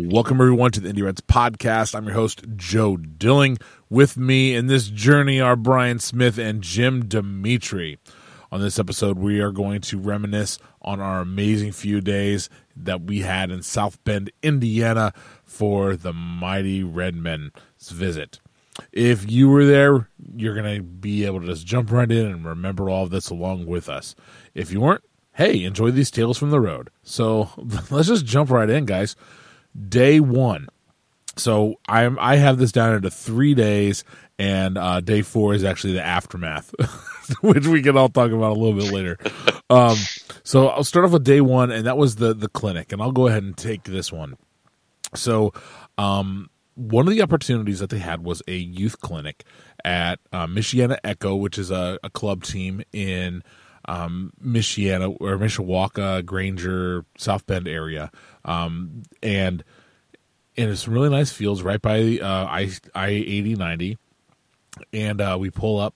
Welcome, everyone, to the Indy Reds podcast. I'm your host, Joe Dilling. With me in this journey are Brian Smith and Jim Dimitri. On this episode, we are going to reminisce on our amazing few days that we had in South Bend, Indiana for the Mighty Redmen's visit. If you were there, you're going to be able to just jump right in and remember all of this along with us. If you weren't, hey, enjoy these tales from the road. So let's just jump right in, guys day one. So I'm I have this down into three days, and uh, day four is actually the aftermath, which we can all talk about a little bit later. Um, so I'll start off with day one, and that was the the clinic, and I'll go ahead and take this one. So, um, one of the opportunities that they had was a youth clinic at uh, Michiana Echo, which is a, a club team in um, Michiana or Mishawaka, Granger, South Bend area, um, and and it's really nice fields right by uh, I I eighty ninety, and uh, we pull up,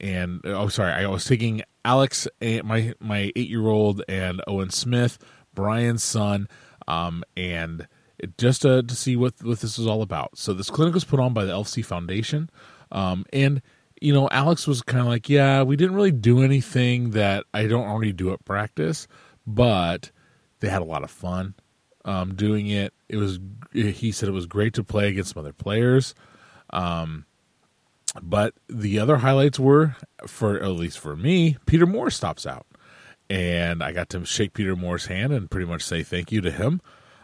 and oh sorry, I was taking Alex, my my eight year old, and Owen Smith, Brian's son, um, and just to, to see what what this is all about. So this clinic was put on by the LFC Foundation, um, and you know, Alex was kind of like, yeah, we didn't really do anything that I don't already do at practice, but they had a lot of fun um, doing it. It was, he said it was great to play against some other players. Um, but the other highlights were, for at least for me, Peter Moore stops out. And I got to shake Peter Moore's hand and pretty much say thank you to him.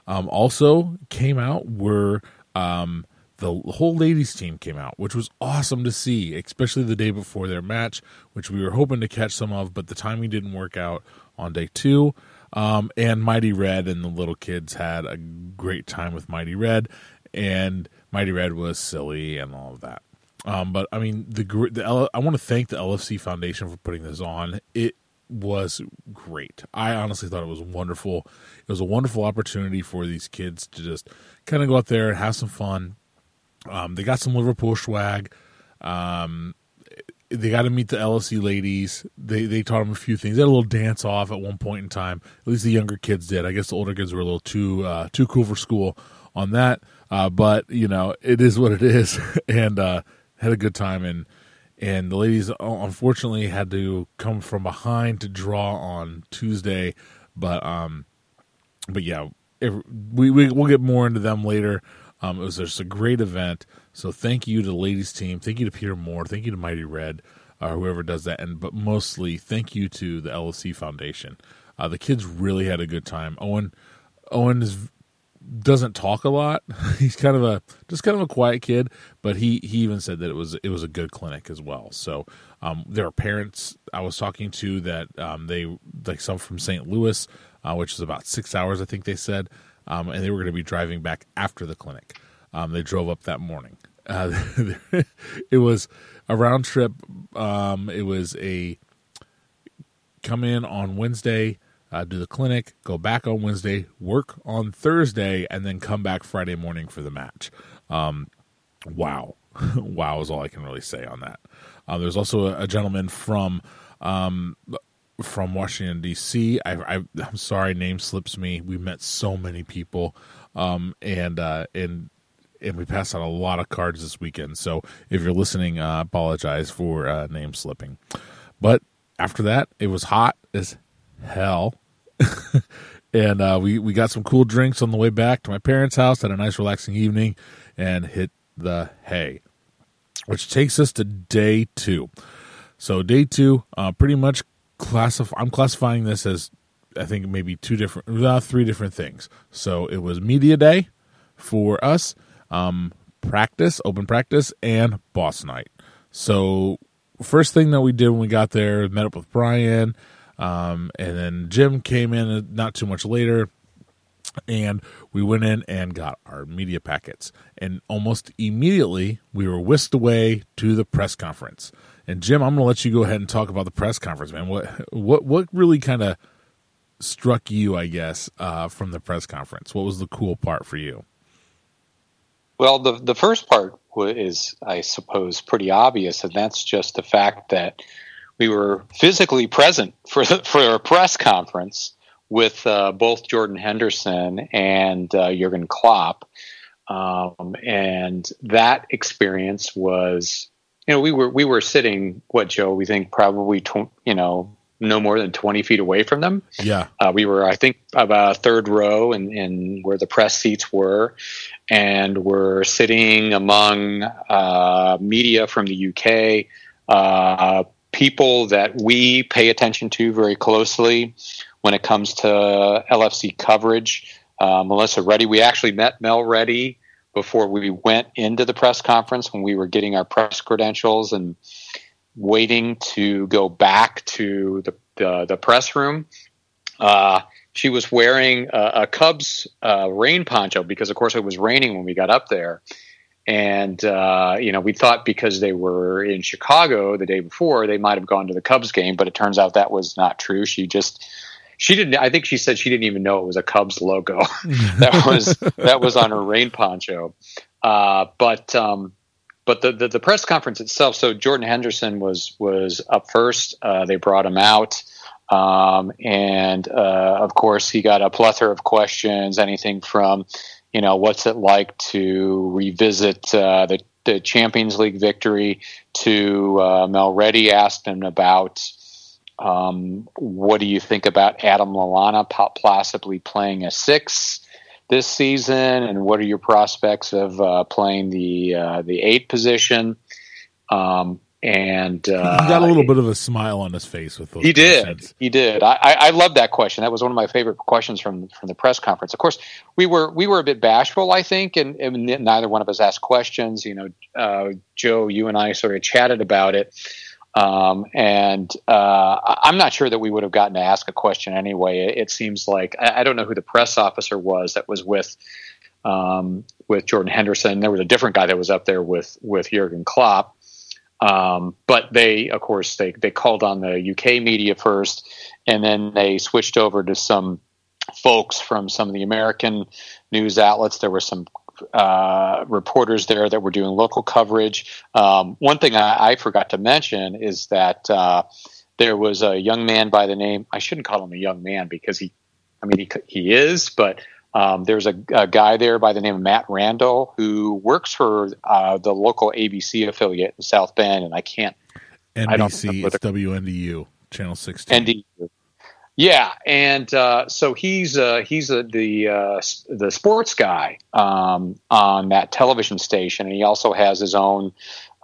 Um, also came out were um, the whole ladies team came out, which was awesome to see, especially the day before their match, which we were hoping to catch some of, but the timing didn't work out on day two. Um, and Mighty Red and the little kids had a great time with Mighty Red, and Mighty Red was silly and all of that. Um, but I mean, the, the L- I want to thank the LFC Foundation for putting this on. It was great. I honestly thought it was wonderful. It was a wonderful opportunity for these kids to just kind of go out there and have some fun, um, they got some Liverpool swag. Um, they got to meet the LFC ladies. They they taught them a few things. They had a little dance off at one point in time. At least the younger kids did. I guess the older kids were a little too uh, too cool for school on that. Uh, but you know, it is what it is, and uh, had a good time. And and the ladies uh, unfortunately had to come from behind to draw on Tuesday. But um, but yeah, we, we we'll get more into them later. Um, it was just a great event. So thank you to the ladies team. Thank you to Peter Moore. Thank you to Mighty Red, uh, whoever does that. And but mostly thank you to the LFC Foundation. Uh, the kids really had a good time. Owen Owen is doesn't talk a lot. He's kind of a just kind of a quiet kid, but he he even said that it was it was a good clinic as well. So um, there are parents I was talking to that um, they like some from St. Louis, uh, which is about six hours I think they said um, and they were going to be driving back after the clinic. Um, they drove up that morning. Uh, it was a round trip. Um, it was a come in on Wednesday, uh, do the clinic, go back on Wednesday, work on Thursday, and then come back Friday morning for the match. Um, wow. wow is all I can really say on that. Uh, there's also a, a gentleman from um, from Washington D.C. I, I am sorry, name slips me. We met so many people, um, and uh, and and we passed out a lot of cards this weekend. So if you're listening, uh, apologize for uh, name slipping. But after that, it was hot as hell. and uh, we we got some cool drinks on the way back to my parents' house. Had a nice relaxing evening, and hit the hay, which takes us to day two. So day two, uh, pretty much classify. I'm classifying this as I think maybe two different, uh, three different things. So it was media day for us, um, practice, open practice, and boss night. So first thing that we did when we got there, met up with Brian, um, and then Jim came in not too much later, and we went in and got our media packets. And almost immediately, we were whisked away to the press conference. And Jim, I'm going to let you go ahead and talk about the press conference, man. What what what really kind of struck you, I guess, uh, from the press conference? What was the cool part for you? Well, the the first part is, I suppose, pretty obvious, and that's just the fact that we were physically present for the, for a press conference with uh, both Jordan Henderson and uh, Jurgen Klopp, um, and that experience was, you know, we were we were sitting what Joe we think probably tw- you know no more than 20 feet away from them. Yeah. Uh, we were, I think, about a third row in, in where the press seats were. And we're sitting among uh, media from the UK, uh, people that we pay attention to very closely when it comes to LFC coverage. Uh, Melissa Reddy, we actually met Mel Reddy before we went into the press conference when we were getting our press credentials and waiting to go back to the the, the press room. Uh, she was wearing a, a Cubs uh, rain poncho because, of course, it was raining when we got up there. And uh, you know, we thought because they were in Chicago the day before, they might have gone to the Cubs game, but it turns out that was not true. She just she didn't. I think she said she didn't even know it was a Cubs logo. that was that was on her rain poncho. Uh, but um, but the, the, the press conference itself. So Jordan Henderson was was up first. Uh, they brought him out, um, and uh, of course he got a plethora of questions. Anything from, you know, what's it like to revisit uh, the the Champions League victory to uh, Mel Reddy asked him about. Um, what do you think about Adam Lallana possibly playing a six? This season, and what are your prospects of uh, playing the uh, the eight position? Um, and uh, he got a little bit of a smile on his face with those. He questions. did. He did. I, I, I love that question. That was one of my favorite questions from from the press conference. Of course, we were we were a bit bashful, I think, and, and neither one of us asked questions. You know, uh, Joe, you and I sort of chatted about it. Um, and uh, I'm not sure that we would have gotten to ask a question anyway. It, it seems like I, I, don't know who the press officer was that was with um, with Jordan Henderson. There was a different guy that was up there with with Jurgen Klopp. Um, but they, of course, they they called on the UK media first, and then they switched over to some folks from some of the American news outlets. There were some uh, reporters there that were doing local coverage. Um, one thing I, I, forgot to mention is that uh, there was a young man by the name, I shouldn't call him a young man because he, I mean, he, he is, but um, there's a, a, guy there by the name of Matt Randall who works for uh, the local ABC affiliate in South Bend, and I can't. NBC, I don't it's WNDU, Channel 16. NDU. Yeah, and uh, so he's uh, he's the uh, the sports guy um, on that television station, and he also has his own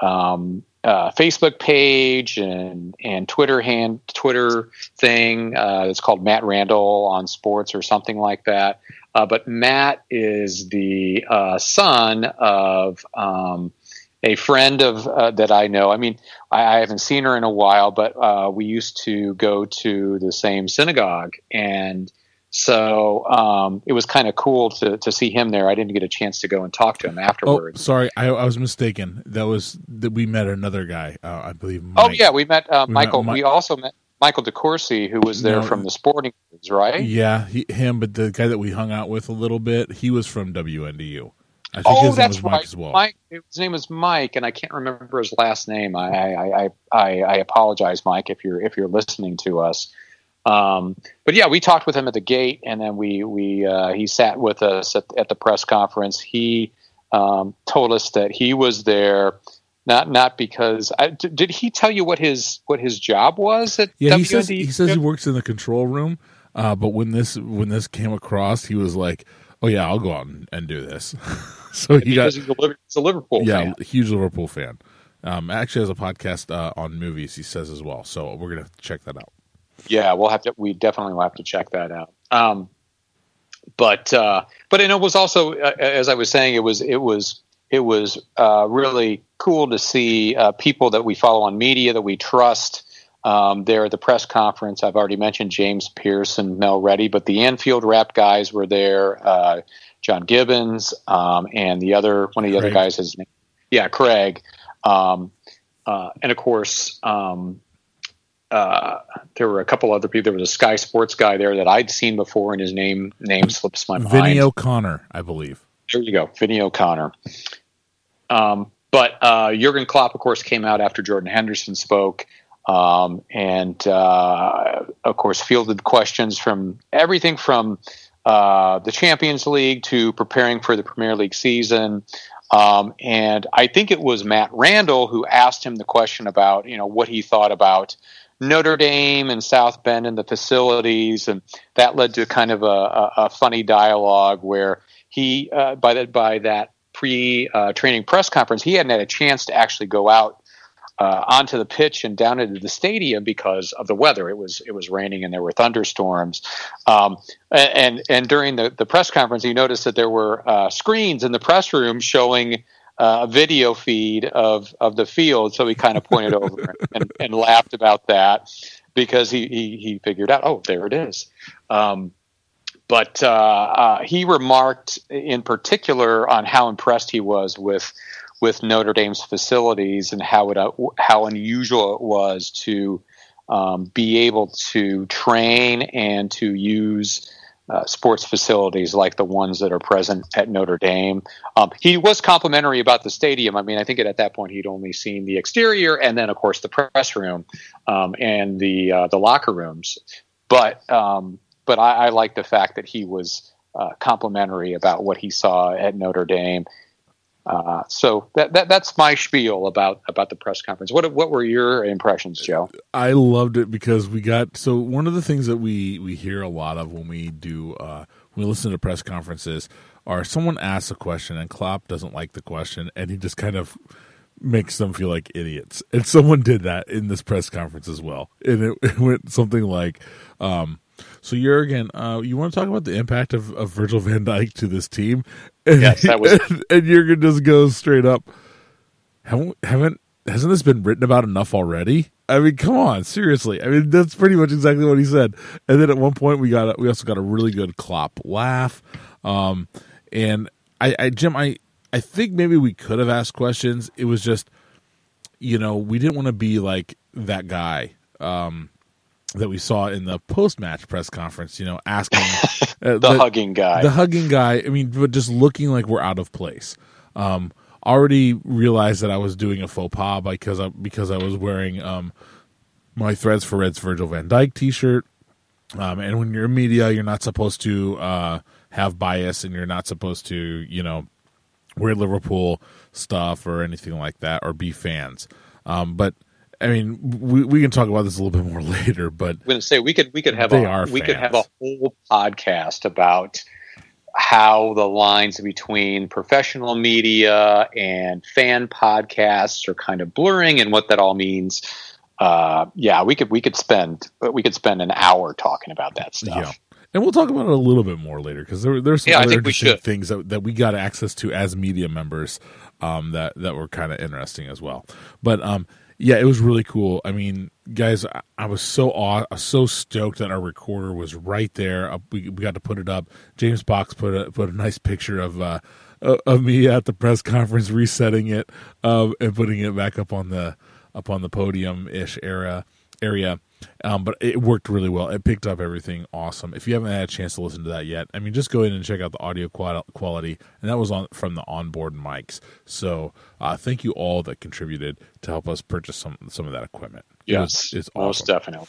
um, uh, Facebook page and and Twitter hand Twitter thing. Uh, it's called Matt Randall on Sports or something like that. But Matt is the son of um, a friend of uh, that I know. I mean, I, I, haven't seen her in a while, but uh, we used to go to the same synagogue, and so um, it was kind of cool to to see him there. I didn't get a chance to go and talk to him afterwards. Oh, sorry, I, I was mistaken. That was that we met another guy, uh, I believe. Oh, Mike. Oh yeah, we met uh, we Michael. Met we also met. Michael DeCourcy, who was there no, from the Sporting News, right? Yeah, he, him. But the guy that we hung out with a little bit, he was from WNDU. I think oh, that's right. Mike, well. Mike, his name was Mike, and I can't remember his last name. I, I, I, I, apologize, Mike, if you're if you're listening to us. Um, but yeah, we talked with him at the gate, and then we we uh, he sat with us at, at the press conference. He um, told us that he was there not not because I, did he tell you what his what his job was at yeah he says he says he works in the control room uh, but when this when this came across he was like oh yeah i'll go out and, and do this so he got, he's a, Liverpool fan. yeah, fan. huge Liverpool fan. Um, actually has a podcast uh, on movies. He says as well, so we're gonna check that out. Yeah, we'll have to. We definitely will have to check that out. Um, but uh, but it was also, uh, as I was saying, it was it was it was uh, really cool to see uh, people that we follow on media that we trust. Um, there at the press conference, I've already mentioned James Pearce and Mel Reddy, but the Anfield Wrap guys were there. Uh, John Gibbons, um, and the other one of the Craig. other guys is name, yeah Craig, um, uh, and of course um, uh, there were a couple other people. There was a Sky Sports guy there that I'd seen before, and his name name slips my mind. Vinny O'Connor, I believe. There you go, Vinny O'Connor. Um, but uh, Jurgen Klopp, of course, came out after Jordan Henderson spoke. um, and uh, of course fielded questions from everything from uh, the Champions League to preparing for the Premier League season. Um, and I think it was Matt Randall who asked him the question about you know what he thought about Notre Dame and South Bend and the facilities, and that led to kind of a, a, a funny dialogue where he uh, by that by that pre uh, training press conference he hadn't had a chance to actually go out uh, onto the pitch and down into the stadium because of the weather. It was it was raining and there were thunderstorms. Um, and and during the, the press conference, he noticed that there were uh, screens in the press room showing uh, a video feed of of the field. So he kind of pointed over and, and, laughed about that because he, he he figured out, oh, there it is. Um, but uh, uh, he remarked in particular on how impressed he was with with Notre Dame's facilities and how it uh, how unusual it was to um, be able to train and to use uh, sports facilities like the ones that are present at Notre Dame. Um, he was complimentary about the stadium. I mean, I think at that point he'd only seen the exterior and then, of course, the press room um, and the uh, the locker rooms. But um, but I, I like the fact that he was uh, complimentary about what he saw at Notre Dame uh, so that, that that's my spiel about about the press conference. What what were your impressions, Joe? I loved it because we got so one of the things that we we hear a lot of when we do uh, when we listen to press conferences are someone asks a question and Klopp doesn't like the question and he just kind of makes them feel like idiots. And someone did that in this press conference as well, and it, it went something like. Um, so Jurgen, uh, you want to talk about the impact of, of Virgil Van Dijk to this team? And, yes, that was. And, and Jurgen just goes straight up. Haven't haven't hasn't this been written about enough already? I mean, come on, seriously. I mean, that's pretty much exactly what he said. And then at one point, we got we also got a really good Klopp laugh. Um, and I, I, Jim, I, I think maybe we could have asked questions. It was just, you know, we didn't want to be like that guy. Um, that we saw in the post match press conference, you know, asking uh, the, the, hugging guy, the hugging guy. I mean, but just looking like we're out of place. Um, already realized that I was doing a faux pas because I because I was wearing um, my Threads for Reds Virgil Van Dijk T-shirt. Um, and when you're in media, you're not supposed to uh, have bias, and you're not supposed to, you know, wear Liverpool stuff or anything like that, or be fans. Um, but I mean, we, we can talk about this a little bit more later, but I'm going to say we could we could have a, we could have a whole podcast about how the lines between professional media and fan podcasts are kind of blurring and what that all means. Uh, yeah, we could we could spend we could spend an hour talking about that stuff. Yeah. And we'll talk about it a little bit more later because there, there's some yeah, other interesting things that, that we got access to as media members um, that that were kind of interesting as well. But um, yeah, it was really cool. I mean, guys, I, was so aw- so stoked that our recorder was right there. Uh, we, we got to put it up. James Box put a put a nice picture of uh, of me at the press conference, resetting it um, and putting it back up on the up on the podium ish era area. Um, but it worked really well. It picked up everything awesome. If you haven't had a chance to listen to that yet, I mean, just go in and check out the audio quality. And that was on from the onboard mics. So uh, thank you all that contributed to help us purchase some some of that equipment. Yes, it's awesome. most definitely.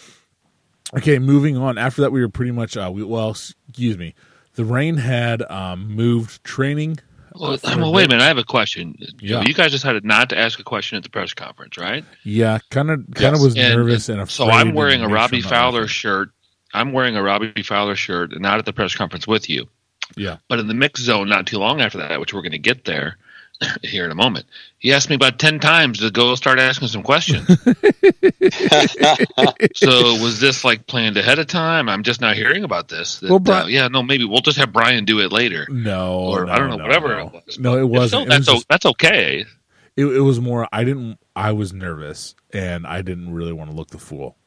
Okay, moving on. After that, we were pretty much uh, we, well. Excuse me. The rain had um, moved training well, well wait a minute. I have a question. Yeah. You guys decided not to ask a question at the press conference, right? Yeah, kind of, kind of was and, nervous and, and So I'm wearing a Robbie Fowler shirt. I'm wearing a Robbie Fowler shirt, not at the press conference with you. Yeah. But in the mix zone, not too long after that, which we're going to get there, here in a moment. He asked me about 10 times to go start asking some questions. so was this like planned ahead of time? I'm just not hearing about this. That, well, Brian, uh, yeah, no, maybe we'll just have Brian do it later. No, or no, I don't know, no, whatever no. it was. No, it wasn't. So, that's, was just, that's okay. It, it was more, I didn't, I was nervous and I didn't really want to look the fool.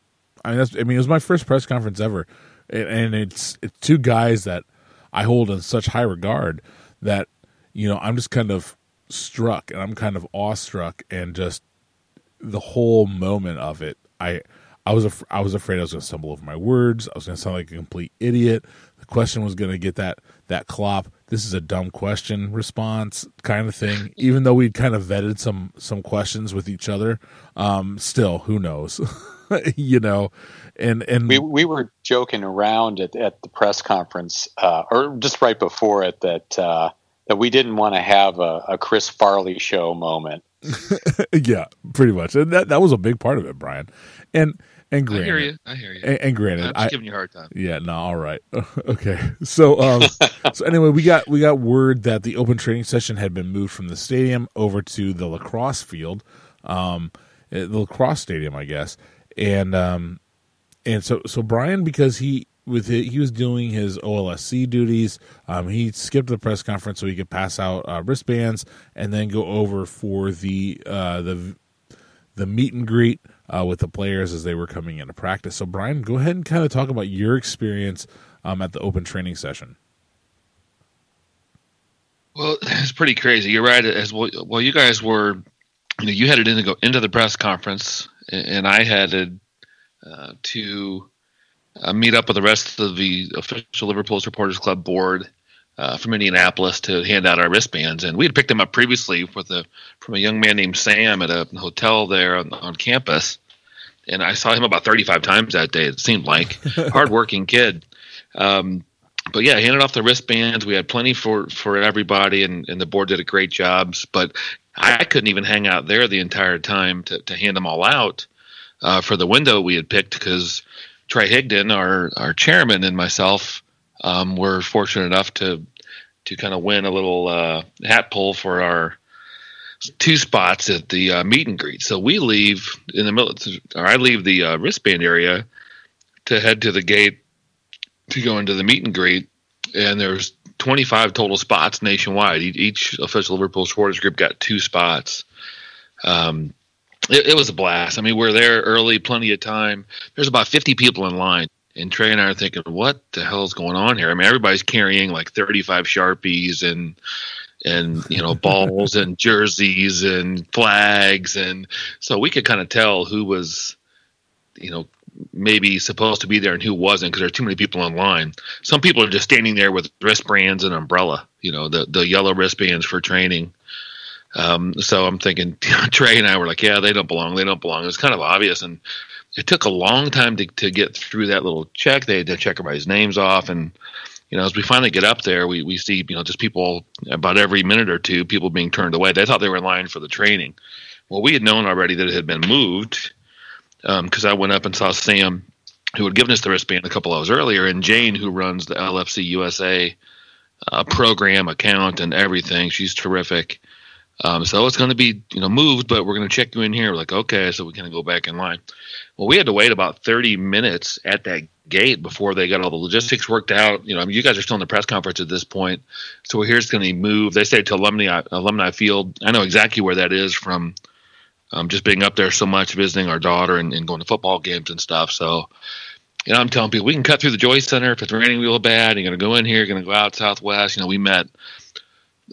I mean, that's, I mean, it was my first press conference ever. And, and it's, it's two guys that I hold in such high regard that, you know, I'm just kind of struck and I'm kind of awestruck and just the whole moment of it. I I was af- I was afraid I was going to stumble over my words. I was going to sound like a complete idiot. The question was going to get that that Klopp. This is a dumb question response kind of thing. Even though we'd kind of vetted some some questions with each other, um, still, who knows? you know, and and we we were joking around at, at the press conference, uh, or just right before it, that uh, that we didn't want to have a, a Chris Farley show moment. yeah, pretty much, and that that was a big part of it, Brian. And and granted, I hear you. I hear you. And, and granted, I'm just I, giving you a hard time. Yeah, no, all right. okay. So um so anyway, we got we got word that the open training session had been moved from the stadium over to the lacrosse field. Um the lacrosse stadium, I guess. And um and so so Brian because he with it, he was doing his OLSC duties. Um, he skipped the press conference so he could pass out uh, wristbands and then go over for the uh, the the meet and greet uh, with the players as they were coming into practice. So, Brian, go ahead and kind of talk about your experience um, at the open training session. Well, it's pretty crazy. You're right. As well, well you guys were, you know, you headed in to go into the press conference, and I headed uh, to uh, meet up with the rest of the official Liverpool Supporters Club board uh, from Indianapolis to hand out our wristbands. And we had picked them up previously with a, from a young man named Sam at a hotel there on, on campus. And I saw him about 35 times that day, it seemed like. Hardworking kid. Um, but yeah, handed off the wristbands. We had plenty for, for everybody, and, and the board did a great job. But I couldn't even hang out there the entire time to, to hand them all out uh, for the window we had picked because Trey Higdon, our, our chairman, and myself um, we're fortunate enough to to kind of win a little uh, hat pull for our two spots at the uh, meet and greet. So we leave in the middle, or I leave the uh, wristband area to head to the gate to go into the meet and greet, and there's 25 total spots nationwide. Each official Liverpool supporters group got two spots. Um, it, it was a blast. I mean, we're there early, plenty of time. There's about 50 people in line and Trey and I are thinking, what the hell is going on here? I mean, everybody's carrying like 35 Sharpies and, and, you know, balls and jerseys and flags. And so we could kind of tell who was, you know, maybe supposed to be there and who wasn't because there are too many people in line. Some people are just standing there with wristbands and umbrella, you know, the, the yellow wristbands for training. Um, so I'm thinking, Trey and I were like, yeah, they don't belong. They don't belong. It's kind of obvious. And, it took a long time to, to get through that little check. They had to check everybody's names off. And, you know, as we finally get up there, we, we see, you know, just people about every minute or two, people being turned away. They thought they were in line for the training. Well, we had known already that it had been moved because um, I went up and saw Sam, who had given us the wristband a couple hours earlier, and Jane, who runs the LFC USA uh, program account and everything. She's terrific. Um, so it's going to be, you know, moved, but we're going to check you in here. We're like, okay, so we kind of go back in line. Well, we had to wait about 30 minutes at that gate before they got all the logistics worked out. You know, I mean, you guys are still in the press conference at this point, so we're here. It's going to move. They say to alumni alumni field. I know exactly where that is from. Um, just being up there so much, visiting our daughter and, and going to football games and stuff. So, you know, I'm telling people we can cut through the Joyce Center if it's raining real bad. You're going to go in here. You're going to go out Southwest. You know, we met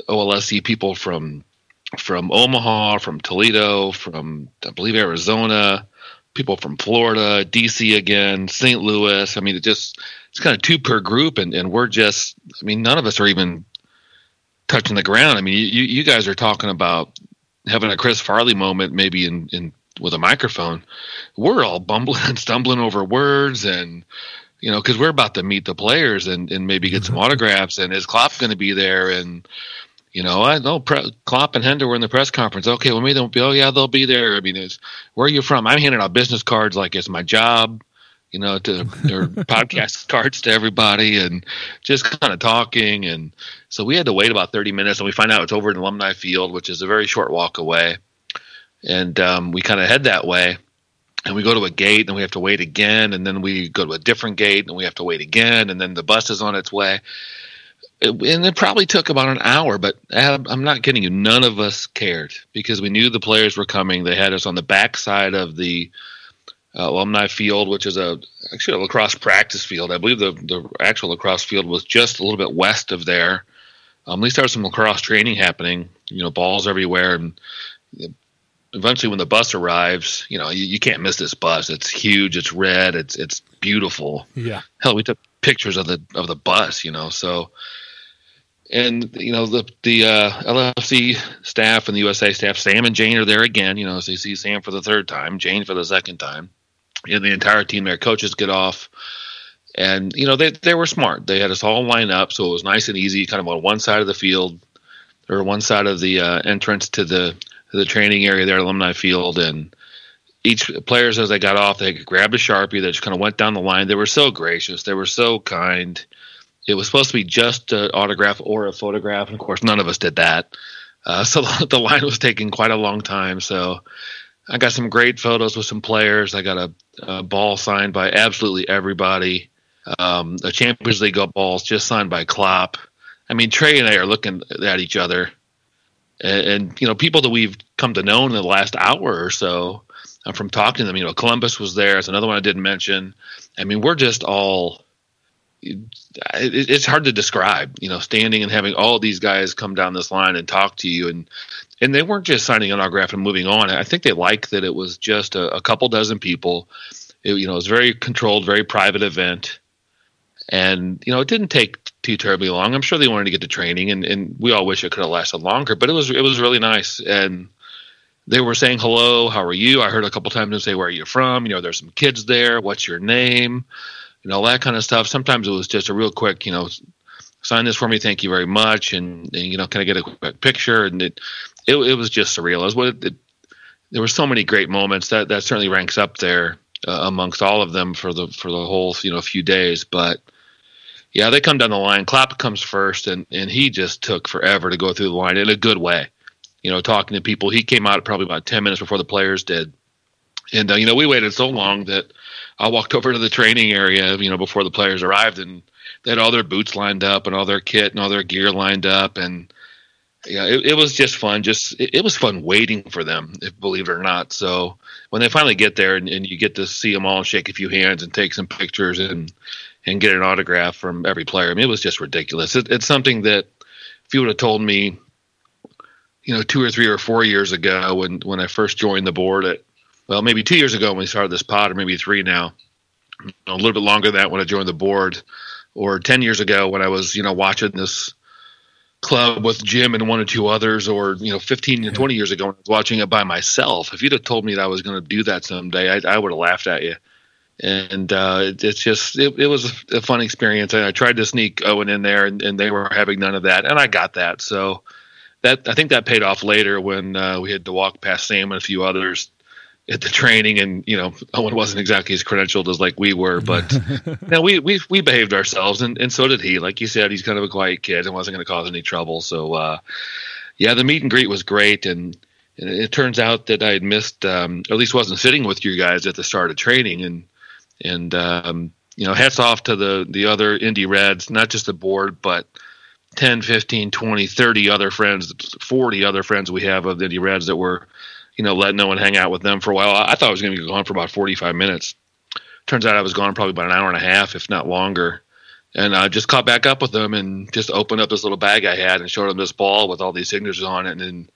OLSC people from from Omaha, from Toledo, from I believe Arizona, people from Florida, DC again, St. Louis. I mean, it just it's kind of two per group, and, and we're just I mean, none of us are even touching the ground. I mean, you you guys are talking about having a Chris Farley moment, maybe in in with a microphone. We're all bumbling and stumbling over words and. You know, because we're about to meet the players and, and maybe get some mm-hmm. autographs, and is Klopp going to be there? And you know, I know Pre- Klopp and Hender were in the press conference. Okay, well, maybe they'll be. Oh, yeah, they'll be there. I mean, it's, where are you from? I'm handing out business cards like it's my job. You know, to or podcast cards to everybody, and just kind of talking. And so we had to wait about 30 minutes, and we find out it's over at Alumni Field, which is a very short walk away. And um, we kind of head that way, and we go to a gate, and we have to wait again, and then we go to a different gate, and we have to wait again, and then the bus is on its way and it probably took about an hour, but I'm not kidding you. None of us cared because we knew the players were coming. They had us on the back side of the uh, alumni field, which is a actually a lacrosse practice field. I believe the the actual lacrosse field was just a little bit west of there. Um, at least there was some lacrosse training happening. You know, balls everywhere, and eventually when the bus arrives, you know, you, you can't miss this bus. It's huge. It's red. It's it's beautiful. Yeah. Hell, we took pictures of the of the bus. You know, so and you know the the uh, LFC staff and the USA staff, Sam and Jane are there again. You know, so you see Sam for the third time, Jane for the second time, and the entire team, their coaches get off. And you know they they were smart. They had us all line up, so it was nice and easy, kind of on one side of the field or one side of the uh, entrance to the to the training area there, alumni field, and each players as they got off, they grabbed a sharpie. They just kind of went down the line. They were so gracious. They were so kind. It was supposed to be just an autograph or a photograph, and of course, none of us did that. Uh, so the line was taking quite a long time. So I got some great photos with some players. I got a, a ball signed by absolutely everybody. Um, a Champions League balls just signed by Klopp. I mean, Trey and I are looking at each other, and, and, you know, people that we've come to know in the last hour or so uh, from talking to them. You know, Columbus was there. It's another one I didn't mention. I mean, we're just all. It, it's hard to describe, you know, standing and having all these guys come down this line and talk to you, and and they weren't just signing an autograph and moving on. I think they liked that it was just a, a couple dozen people. It, you know, it was very controlled, very private event and you know, it didn't take too terribly long. I'm sure they wanted to get to training, and, and we all wish it could have lasted longer. But it was it was really nice, and they were saying hello, how are you? I heard a couple times them say, where are you from? You know, there's some kids there. What's your name? You know, that kind of stuff. Sometimes it was just a real quick, you know, sign this for me, thank you very much, and, and you know, can I get a quick picture? And it it, it was just surreal. It was what it, there were so many great moments that that certainly ranks up there uh, amongst all of them for the for the whole you know few days, but yeah, they come down the line. Klopp comes first, and and he just took forever to go through the line in a good way. You know, talking to people. He came out probably about ten minutes before the players did, and uh, you know we waited so long that I walked over to the training area. You know, before the players arrived, and they had all their boots lined up and all their kit and all their gear lined up, and yeah, it, it was just fun. Just it, it, was fun waiting for them, if believe it or not. So when they finally get there and, and you get to see them all shake a few hands and take some pictures and and get an autograph from every player. I mean, it was just ridiculous. It, it's something that if you would have told me, you know, two or three or four years ago when when I first joined the board at well, maybe two years ago when we started this pod, or maybe three now, a little bit longer than that when I joined the board, or ten years ago when I was you know watching this club with Jim and one or two others, or you know, fifteen and twenty years ago when I was watching it by myself. If you'd have told me that I was going to do that someday, I, I would have laughed at you and uh, it, it's just it, it, was a fun experience. And I tried to sneak Owen in there, and, and, they were having none of that, and I got that. So that I think that paid off later when uh, we had to walk past Sam and a few others at the training, and you know Owen wasn't exactly as credentialed as like we were, but you know, we we we behaved ourselves, and, and so did he. Like you said, he's kind of a quiet kid and wasn't going to cause any trouble. So uh, yeah, the meet and greet was great, and. And it turns out that I had missed, um, or at least wasn't sitting with you guys at the start of training, and and um, you know, hats off to the the other Indy Reds, not just the board, but 10, 15, 20, 30 other friends, 40 other friends we have of the Indy Reds that were, you know, let no one hang out with them for a while. I thought I was going to be gone for about 45 minutes. Turns out I was gone probably about an hour and a half, if not longer. And I just caught back up with them and just opened up this little bag I had and showed him this ball with all these signatures on it. And then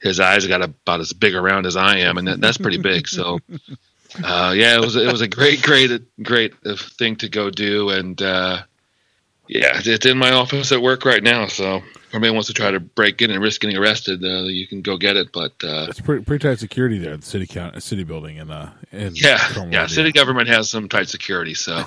his eyes got about as big around as I am, and that's pretty big. So uh, yeah, it was it was a great, great, great thing to go do, and uh, yeah, it's in my office at work right now. So if anybody wants to try to break in and risk getting arrested, uh, you can go get it. But uh, it's pretty, pretty tight security there at the city count, city building, and uh, yeah, yeah, city government has some tight security. So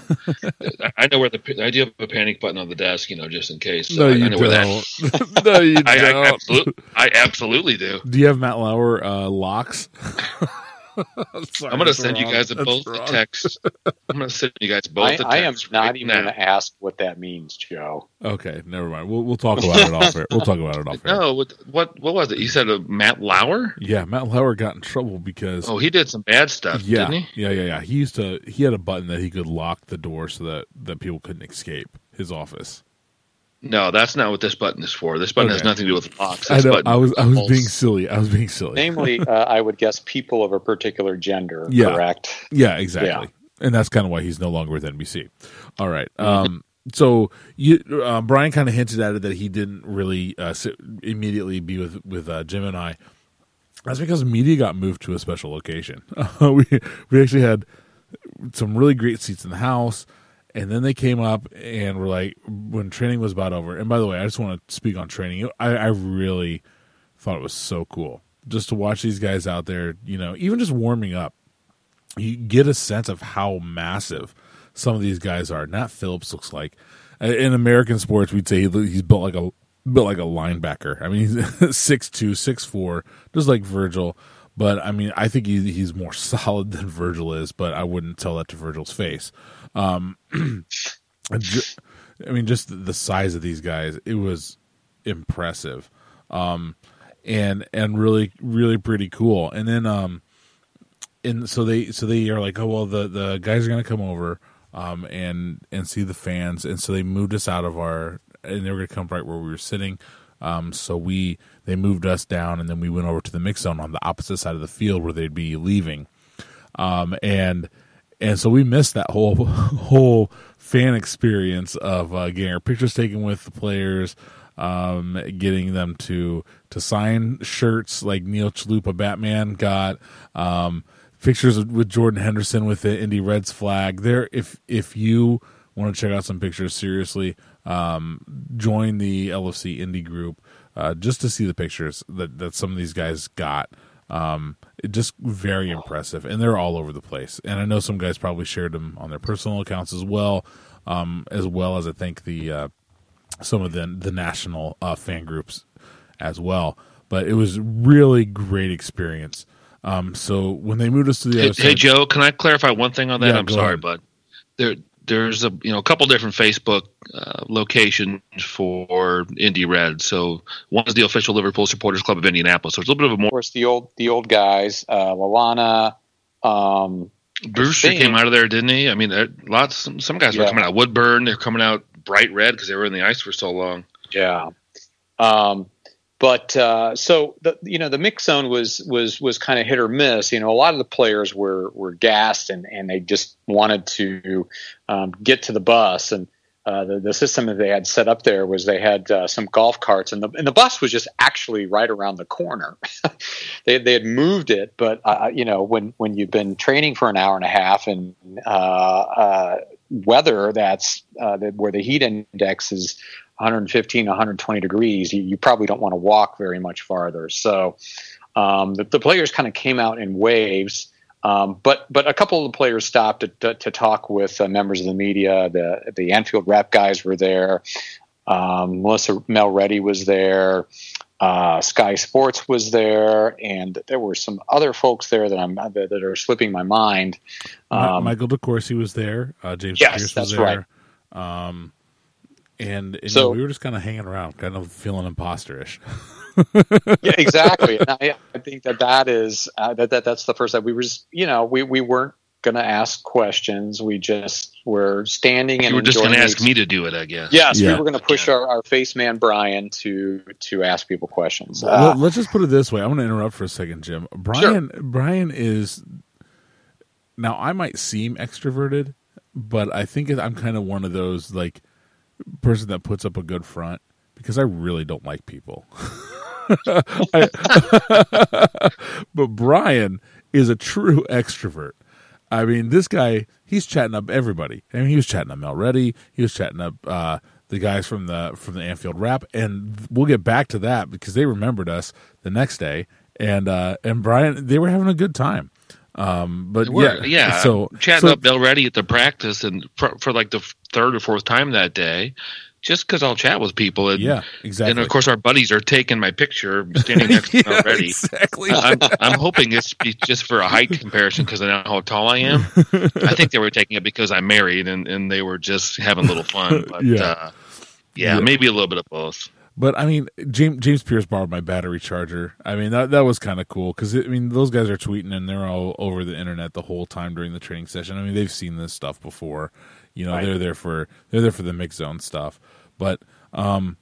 I know where the I do have a panic button on the desk, you know, just in case. So no, I, you I know don't. no, you I, don't. I, absolutely, I absolutely do. Do you have Matt Lauer uh, locks? Sorry, I'm going to send wrong. you guys both a text. I'm going to send you guys both. I, a text I am not right even going to ask what that means, Joe. Okay, never mind. We'll we'll talk about it off air. We'll talk about it off air. No, what what what was it? You said a Matt Lauer? Yeah, Matt Lauer got in trouble because oh, he did some bad stuff. Yeah, didn't he? yeah, yeah, yeah. He used to. He had a button that he could lock the door so that that people couldn't escape his office. No, that's not what this button is for. This button okay. has nothing to do with locks. This I know. I was I was being silly. I was being silly. Namely, uh, I would guess people of a particular gender. Yeah. Correct. Yeah, exactly. Yeah. And that's kind of why he's no longer with NBC. All right. Um, so you, uh, Brian kind of hinted at it that he didn't really uh, sit, immediately be with with uh, Jim and I. That's because media got moved to a special location. we we actually had some really great seats in the house. And then they came up and were like, when training was about over. And by the way, I just want to speak on training. I, I really thought it was so cool just to watch these guys out there, you know, even just warming up. you get a sense of how massive some of these guys are. Nat Phillips looks like in American sports we'd say he's built like a built like a linebacker. I mean, he's six two, six four, just like Virgil. But I mean, I think he, he's more solid than Virgil is. But I wouldn't tell that to Virgil's face. Um, I mean, just the size of these guys, it was impressive, um, and and really really pretty cool. And then, um, and so they so they are like, oh well, the the guys are gonna come over, um, and and see the fans, and so they moved us out of our, and they were gonna come right where we were sitting. Um, so we they moved us down, and then we went over to the mix zone on the opposite side of the field where they'd be leaving, um, and and so we missed that whole whole fan experience of uh, getting our pictures taken with the players, um, getting them to to sign shirts like Neil Chalupa Batman got, um, pictures with Jordan Henderson with the Indy Reds flag. There, if if you want to check out some pictures, seriously, um, join the LFC Indy group uh, just to see the pictures that that some of these guys got. Um, just very impressive, and they're all over the place. And I know some guys probably shared them on their personal accounts as well, um, as well as I think the uh, some of the the national uh, fan groups as well. But it was really great experience. Um, so when they moved us to the hey, other side, hey Joe, can I clarify one thing on that? Yeah, I'm sorry, ahead. but there there's a you know a couple different Facebook uh, locations for Indy Red. So one is the official Liverpool Supporters Club of Indianapolis. So it's a little bit of a more. Of course, the old the old guys, uh, Lallana. Um, Brewster thing- came out of there, didn't he? I mean, there, lots. Some, some guys were coming out. Woodburn, they're coming out bright red because they were in the ice for so long. Yeah. Um, but uh, so the you know the mix zone was was was kind of hit or miss. You know, a lot of the players were were gassed and and they just wanted to um, get to the bus and. Uh, the, the system that they had set up there was they had uh, some golf carts and the and the bus was just actually right around the corner. they they had moved it, but uh, you know when when you've been training for an hour and a half and uh, uh, weather that's uh, that where the heat index is 115 120 degrees you, you probably don't want to walk very much farther so um, the, the players kind of came out in waves um, but but a couple of the players stopped to, to, to talk with uh, members of the media the the Anfield Wrap guys were there um, Melissa Mel Reddy was there uh, Sky Sports was there, and there were some other folks there that I'm that, that are slipping my mind. Mi- Um, Michael DeCourcy was there. Uh, James Yes, Pearce was that's there. Um, and, and So- yeah, we were just kind of hanging around, kind of feeling imposterish. yeah, exactly. And I, I think that that is uh, that, that that's the first that we were, just, you know, we we weren't going to ask questions. We just were standing and You were just going to ask me to do it, I guess. Yes, Yeah. we were going to push our, our face man Brian to to ask people questions. Well, Uh, let's just put it this way. I'm going to interrupt for a second, Jim. Brian Brian is now I might seem extroverted, but I think I'm kind of one of those like person that puts up a good front because I really don't like people. I- but Brian is a true extrovert. I mean, this guy, he's chatting up everybody. I mean, he was chatting up Mel Reddy. He was chatting up uh, the guys from the from the Anfield Wrap, and we'll get back to that because they remembered us the next day. And uh, and Brian, they were having a good time. Um, but yeah, yeah. So chatting so- up already at the practice and for, for like the third or fourth time that day, just because I'll chat with people. And, yeah, exactly. And of course, our buddies are taking my picture, standing next to me Yeah, already. exactly. I'm, I'm hoping it's be just for a height comparison because I know how tall I am. I think they were taking it because I'm married and, and they were just having a little fun. But Yeah. uh, yeah, Yeah. maybe a little bit of both. But I mean, James James Pearce borrowed my battery charger. I mean, that that was kind of cool because I mean, those guys are tweeting and they're all over the internet the whole time during the training session. I mean, they've seen this stuff before. You know, Right. they're there for they're there for the mix zone stuff. But um,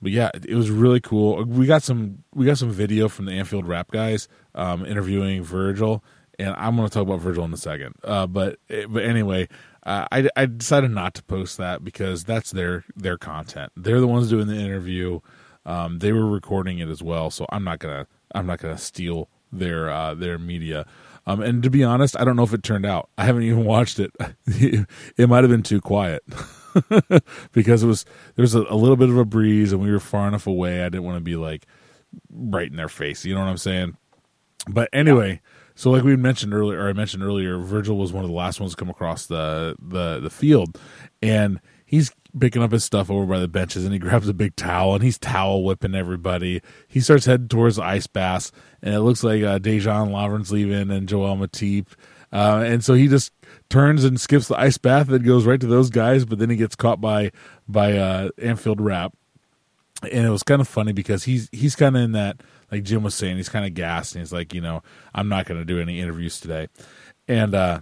but yeah, it was really cool. We got some we got some video from the Anfield Wrap guys um, interviewing Virgil, and I'm going to talk about Virgil in a second. Uh, but but anyway, uh, I I decided not to post that because that's their their content. They're the ones doing the interview. Um, they were recording it as well, so I'm not gonna I'm not gonna steal their uh, their media. Um, and to be honest, I don't know if it turned out. I haven't even watched it. it might have been too quiet because it was there was a, a little bit of a breeze and we were far enough away. I didn't want to be like right in their face. You know what I'm saying? But anyway, so like we mentioned earlier, or I mentioned earlier, Virgil was one of the last ones to come across the the the field, and he's picking up his stuff over by the benches, and he grabs a big towel and he's towel whipping everybody. He starts heading towards the ice baths, and it looks like uh, Dejan Lovren's leaving and Joel Matip. Uh, and so he just turns and skips the ice bath and goes right to those guys, but then he gets caught by by uh, Anfield Wrap. And it was kind of funny because he's he's kind of in that like Jim was saying, he's kind of gassed and he's like, you know, I'm not going to do any interviews today, and uh,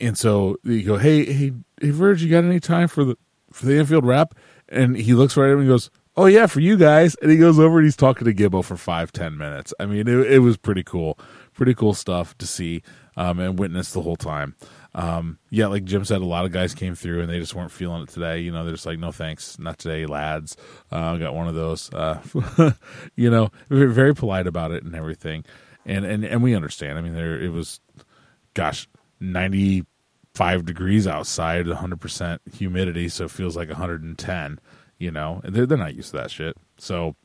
and so you go, hey hey hey, Verge, you got any time for the for the Anfield Wrap? And he looks right at him and goes, oh yeah, for you guys. And he goes over and he's talking to Gibbo for five ten minutes. I mean, it, it was pretty cool, pretty cool stuff to see um, and witness the whole time. Um, yeah, like Jim said, a lot of guys came through and they just weren't feeling it today. You know, they're just like, no thanks, not today, lads. Uh, I got one of those. Uh, you know, very polite about it and everything. And and and we understand. I mean, there it was, gosh, ninety five degrees outside, hundred percent humidity, so it feels like hundred and ten. You know, they're they're not used to that shit. So,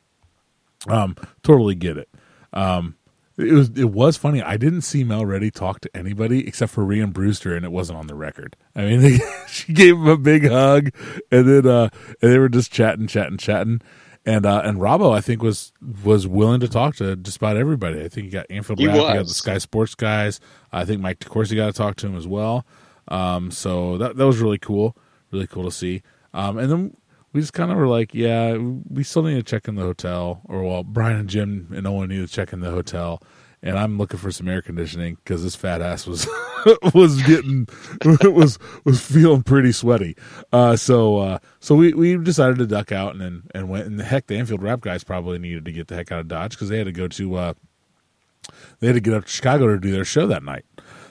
um, totally get it. Um, it was it was funny. I didn't see Mel Reddy talk to anybody except for Rhian Brewster, and it wasn't on the record. I mean, they, she gave him a big hug, and then uh, and they were just chatting, chatting, chatting. And uh, and Robbo, I think was was willing to talk to just about everybody. I think he got Anfield He Rap, he got the Sky Sports guys. I think Mike DeCourcy got to talk to him as well. Um, so that that was really cool, really cool to see. Um, and then we just kind of were like, yeah, we still need to check in the hotel, or well, Brian and Jim and Owen need to check in the hotel. And I'm looking for some air conditioning because this fat ass was was getting was was feeling pretty sweaty. Uh, so uh, so we, we decided to duck out and then and went. And the heck, the Anfield Wrap guys probably needed to get the heck out of Dodge because they had to go to uh, they had to get up to Chicago to do their show that night.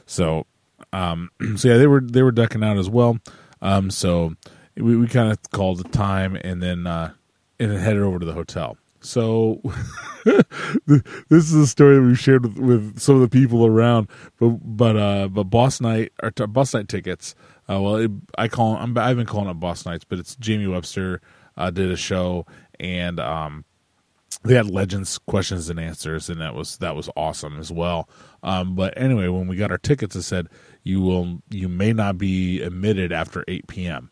So um, so yeah, they were they were ducking out as well. Um, so we, we kind of called the time and then uh, and then headed over to the hotel. So this is a story that we've shared with, with some of the people around, but but uh, but Boss Night or t- Boss Night tickets. Uh, well, it, I call I'm, I've been calling it Boss Nights, but it's Jamie Webster uh, did a show and um, they had legends questions and answers and that was that was awesome as well um, but anyway when we got our tickets it said you will you may not be admitted after 8 p.m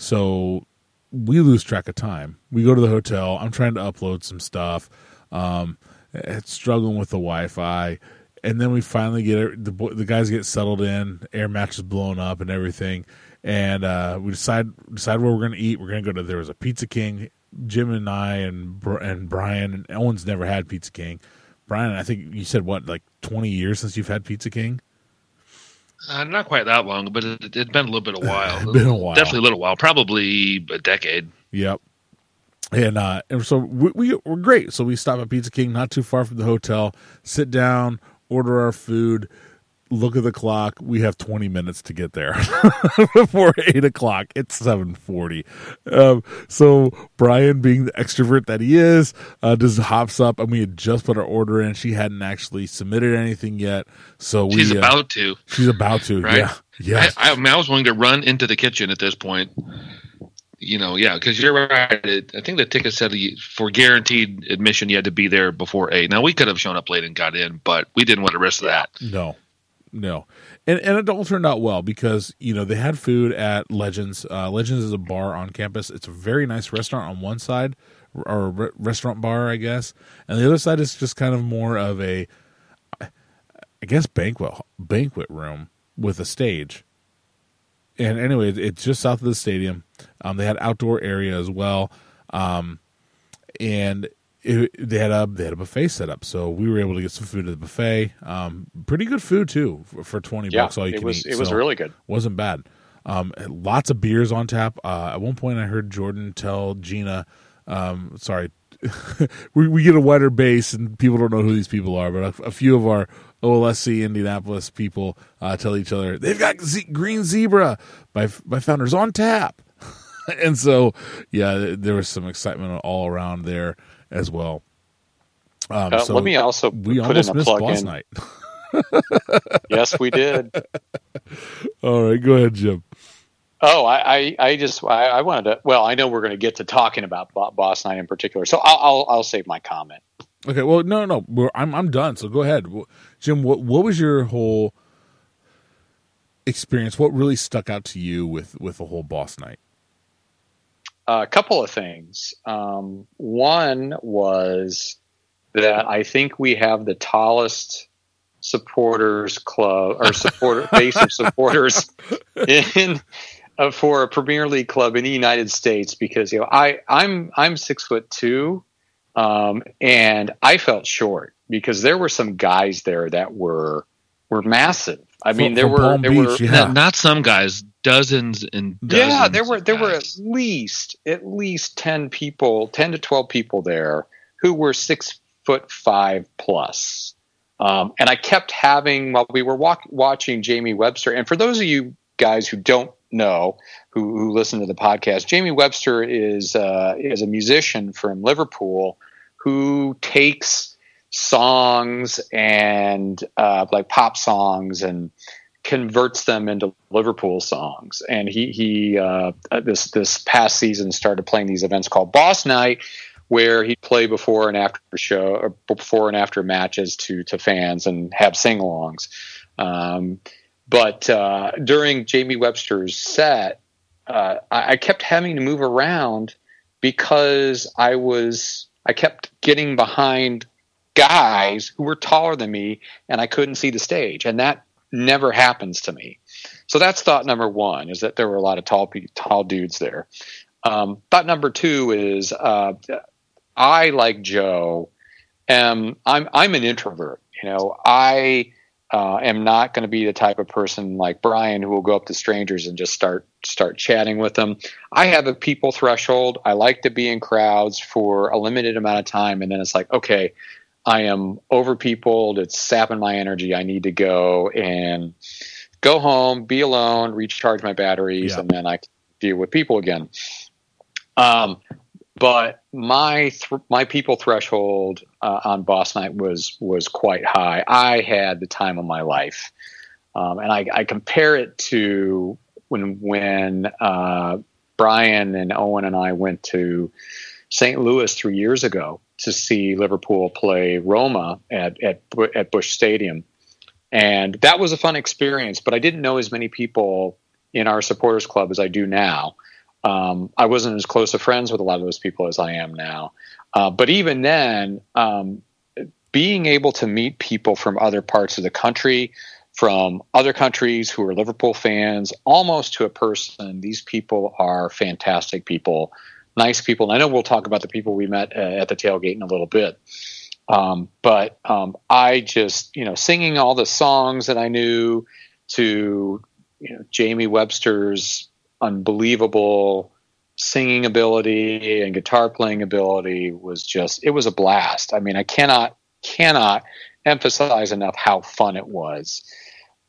so we lose track of time. We go to the hotel. I'm trying to upload some stuff. Um, it's struggling with the wi-fi. And then we finally get the the guys get settled in. Air mattress blown up and everything. And uh, we decide decide where we're to eat. We're to go to there was a pizza king. Jim and I and and Brian and Owen's never had Pizza King. Brian, I think you said what, like twenty years since you've had Pizza King. Uh, not quite that long, but it, it'd been a little bit of a while. Been a while. Definitely a little while. Probably a decade. Yep. And uh, and so we, we we're great. So we stop at Pizza King, not too far from the hotel. Sit down, order our food. Look at the clock. We have twenty minutes to get there before eight o'clock. It's seven forty. Um, so Brian, being the extrovert that he is, uh, just hops up, and we had just put our order in. She hadn't actually submitted anything yet, so we She's uh, about to. she's about to. Right? Yeah, yeah. I, I, mean, I was willing to run into the kitchen at this point. You know, yeah, because you're right. It, I think the ticket said for guaranteed admission, you had to be there before eight. Now we could have shown up late and got in, but we didn't want to risk that. No, no, and and it all turned out well because you know they had food at Legends. Uh, Legends is a bar on campus. It's a very nice restaurant on one side, or re- restaurant bar, I guess, and the other side is just kind of more of a, I guess banquet banquet room with a stage. And anyway, it's just south of the stadium. Um, they had outdoor area as well, um, and it, they had a they had a buffet set up, so we were able to get some food at the buffet. Um, pretty good food too for, for twenty Yeah, bucks all you it can was eat. it was really good. wasn't bad. Um, lots of beers on tap. Uh, at one point, I heard Jordan tell Gina, um, "Sorry, we we get a wider base, and people don't know who these people are, but a, a few of our OLSC Indianapolis people uh, tell each other they've got Z- Green Zebra by by founders on tap." and so, yeah, there was some excitement all around there as well. Um, Uh, so let me also we put almost in a missed plug boss in. night. Yes, we did. all right, go ahead, Jim. Oh, I, I, I just, I, I wanted to. Well, I know we're going to get to talking about Bo- Boss Night in particular, so I'll, I'll, I'll save my comment. Okay, well, no, no, we're, I'm I'm done. So go ahead, Jim. What what was your whole experience? What really stuck out to you with with the whole boss night? A couple of things. Um, one was that I think we have the tallest supporters club or supporter base of supporters in uh, for a Premier League club in the United States because you know I I'm I'm six foot two, um, and I felt short because there were some guys there that were were massive. I mean, there were Palm there Beach, were yeah. Not, not some guys, dozens and dozens yeah, there were there were at least at least ten people, ten to twelve people there who were six foot five plus. Um, and I kept having while we were walk, watching Jamie Webster. And for those of you guys who don't know, who, who listen to the podcast, Jamie Webster is uh, is a musician from Liverpool who takes songs and uh, like pop songs and converts them into Liverpool songs. And he he uh, this this past season started playing these events called Boss Night, where he'd play before and after show or before and after matches to to fans and have sing-alongs. Um, but uh, during Jamie Webster's set, uh, I, I kept having to move around because I was I kept getting behind guys who were taller than me and I couldn't see the stage, and that never happens to me. So that's thought number one: is that there were a lot of tall tall dudes there. Um, thought number two is uh, I like Joe. Am I'm I'm an introvert. You know, I uh, am not going to be the type of person like Brian who will go up to strangers and just start start chatting with them. I have a people threshold. I like to be in crowds for a limited amount of time, and then it's like, okay, I am over peopled. It's sapping my energy. I need to go and go home, be alone, recharge my batteries, Yeah. and then I can deal with people again. Um, but my th- my people threshold uh, on boss night was was quite high. I had the time of my life, um, and I, I compare it to when when uh, Brian and Owen and I went to St. Louis three years ago to see Liverpool play Roma at at at Busch Stadium, and that was a fun experience. But I didn't know as many people in our supporters club as I do now. Um, I wasn't as close of friends with a lot of those people as I am now. Uh, but even then, um, being able to meet people from other parts of the country, from other countries who are Liverpool fans, almost to a person, these people are fantastic people, nice people. And I know we'll talk about the people we met uh, at the tailgate in a little bit. Um, but um, I just, you know, singing all the songs that I knew to, you know, Jamie Webster's unbelievable singing ability and guitar playing ability was just it was a blast. I mean, I cannot cannot emphasize enough how fun it was.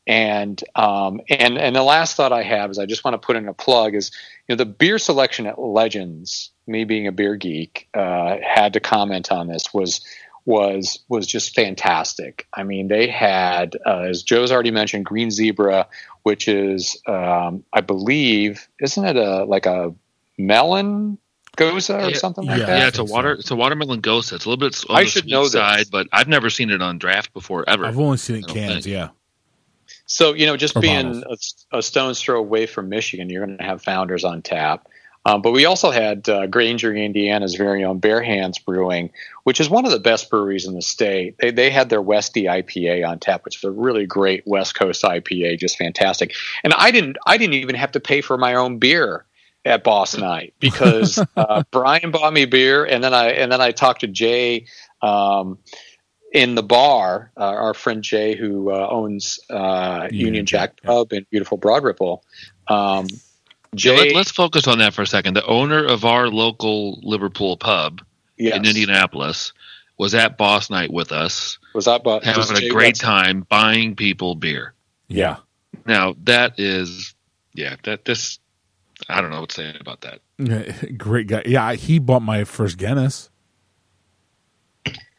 And um, and and the last thought I have is I just want to put in a plug is you know the beer selection at Legends. Me being a beer geek, uh, had to comment on this was was was just fantastic. I mean, they had uh, as Joe's already mentioned, Green Zebra, which is um, I believe isn't it a like a melon gose or Yeah, something like yeah. that? Yeah, it's a think so. water. It's a watermelon gose. It's a little bit on I the should sweet know this. side, but I've never seen it on draft before ever. I've only seen it I cans. think. Yeah, So you know, just being a, a stone's throw away from Michigan, you're going to have Founders on tap. Um, but we also had uh, Granger, Indiana's very own Bare Hands Brewing, which is one of the best breweries in the state. They they had their Westy IPA on tap, which is a really great West Coast IPA, just fantastic. And I didn't I didn't even have to pay for my own beer at Boss Night because uh, Brian bought me beer, and then I and then I talked to Jay. Um, in the bar, uh, our friend Jay, who uh, owns uh, Union Union Jack, Jack Pub in beautiful Broad Ripple, um, Yeah, Jay, let, us focus on that for a second. The owner of our local Liverpool pub yes, in Indianapolis was at Boss Night with us, was that but was having Jay a great Wetzel? time buying people beer. yeah. Now that is, yeah, that this, I don't know what to say about that. Great guy. Yeah, he bought my first Guinness.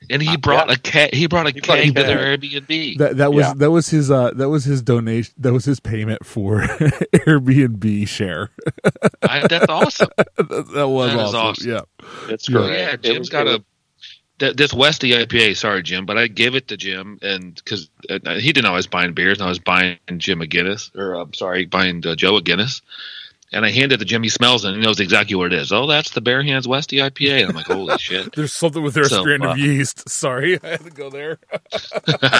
And he Uh, brought yeah. a cat. He brought a He brought a keg to their Airbnb. That that was Yeah. that was his uh that was his donation that was his payment for Airbnb share. I, that's awesome. that, that was That is awesome. awesome. Yeah. It's Yeah, great. It Jim's was got good. a th- this Westy IPA. Sorry, Jim, but I gave it to Jim, and because uh, he didn't know I was buying beers, and I was buying Jim a Guinness, or I'm sorry, buying uh, Joe a Guinness. And I handed it to Jim. He smells and He knows exactly what it is. Oh, that's the Bare Hands Westy IPA. And I'm like, holy shit! There's something with their So, strand uh, of yeast. Sorry, I had to go there.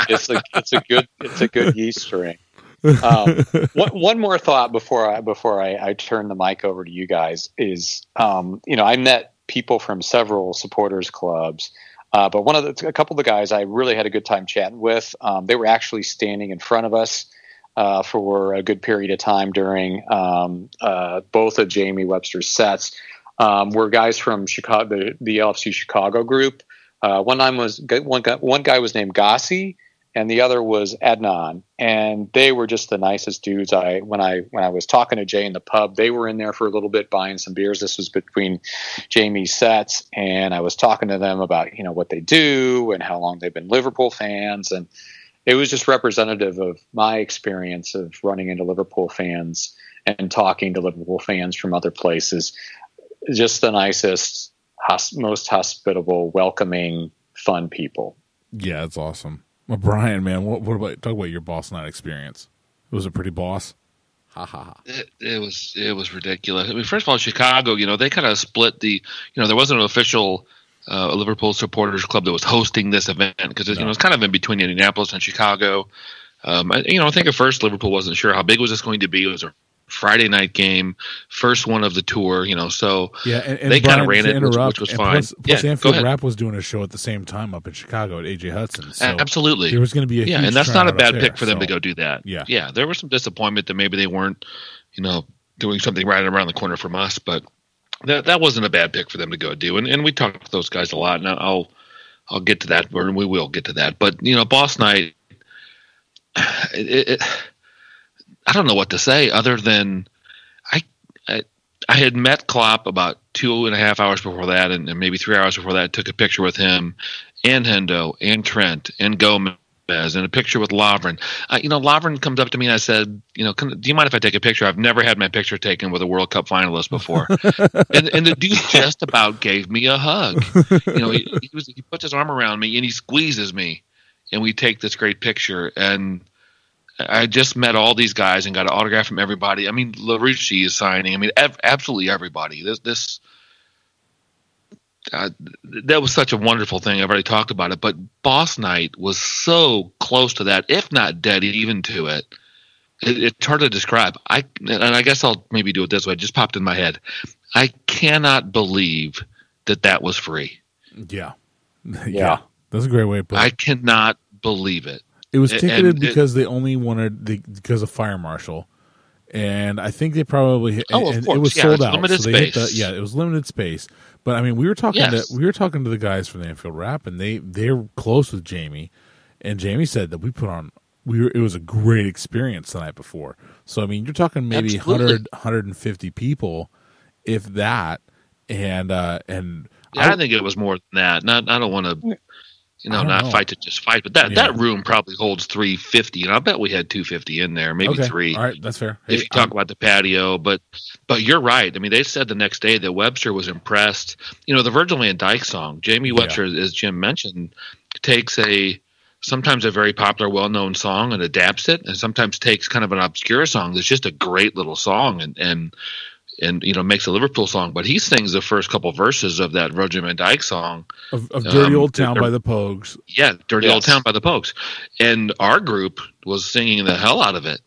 it's a it's a good it's a good yeast strain. Um, one, one more thought before I before I, I turn the mic over to you guys is um, you know I met people from several supporters clubs, uh, but one of the a couple of the guys I really had a good time chatting with. Um, they were actually standing in front of us uh, for a good period of time during um, uh, both of Jamie Webster's sets. Um, were guys from Chicago, the, the LFC Chicago group. Uh, one time was one guy, one guy was named Gossi, and the other was Adnan, and they were just the nicest dudes. I when I when I was talking to Jay in the pub, they were in there for a little bit buying some beers. This was between Jamie's sets, and I was talking to them about you know what they do and how long they've been Liverpool fans, and it was just representative of my experience of running into Liverpool fans and talking to Liverpool fans from other places. Just the nicest, hos- most hospitable, welcoming, fun people. Yeah, that's awesome. Well, Brian, man, what, what about talk about your boss night experience? It was a pretty boss? Ha ha ha. It, it was it was ridiculous. I mean, first of all, Chicago, you know, they kind of split the, you know, there wasn't an official uh, a Liverpool supporters club that was hosting this event because you know it's kind of in between Indianapolis and Chicago. Um, I, you know, I think at first Liverpool wasn't sure how big was this going to be. It was a Friday night game, first one of the tour. You know, so Yeah, and, and They kinda ran to it, which- which was fine. Plus, plus Yeah, Anfield. Wrap was doing a show at the same time up in Chicago at AJ Hudson. So absolutely there was going to be a yeah, and that's not a bad there, pick for them so- to go do that. Yeah. yeah, there was some disappointment that maybe they weren't, you know, doing something right around the corner from us, but that that wasn't a bad pick for them to go do. And and we talked to those guys a lot, and I'll I'll get to that, or we will get to that. But you know, Boss Night, it, it, I don't know what to say other than I. I I had met Klopp about two and a half hours before that, and, and maybe three hours before that. Took a picture with him, and Hendo, and Trent, and Gomez, and a picture with Lovren. Uh, you know, Lovren comes up to me and I said, you know, can, do you mind if I take a picture? I've never had my picture taken with a World Cup finalist before, and, and the dude just about gave me a hug. You know, he, he was he puts his arm around me and he squeezes me, and we take this great picture. And I just met all these guys and got an autograph from everybody. I mean, Larucci is signing. I mean, ev- absolutely everybody. This this uh, that was such a wonderful thing. I've already talked about it, but Boss Night was so close to that, if not dead even to it. it it's hard to describe. I and I guess I'll maybe do it this way. It just popped in my head. I cannot believe that that was free. Yeah. yeah, Yeah. That's a great way to put it. I cannot believe it. It was ticketed and it- because they only wanted the because of fire marshal, and I think they probably hit, Oh, of course. it was Yeah, sold out. limited so space. the, yeah, it was limited space. But I mean, we were talking Yes. to we were talking to the guys from the Anfield Wrap, and they they're close with Jamie, and Jamie said that we put on we were it was a great experience the night before. So I mean, you're talking maybe Absolutely. 100 150 people, if that, and uh and Yeah, I, think it was more than that. Not I don't want to, you know, don't know. fight to just fight, but that Yeah. that room probably holds three fifty, and I bet we had two fifty in there, maybe okay, three. All right, that's fair. if you talk I'm- about the patio. But but you're right. I mean, they said the next day that Webster was impressed. You know, the Virgil Van Dijk song, Jamie Webster, as Jim mentioned, takes a sometimes a very popular, well-known song and adapts it, and sometimes takes kind of an obscure song that's just a great little song and and and you know makes a Liverpool song. But he sings the first couple verses of that Virgil Van Dijk song of, of Dirty um, Old Town by the Pogues. yeah, Dirty Yes. Old Town by the Pogues. And our group was singing the hell out of it.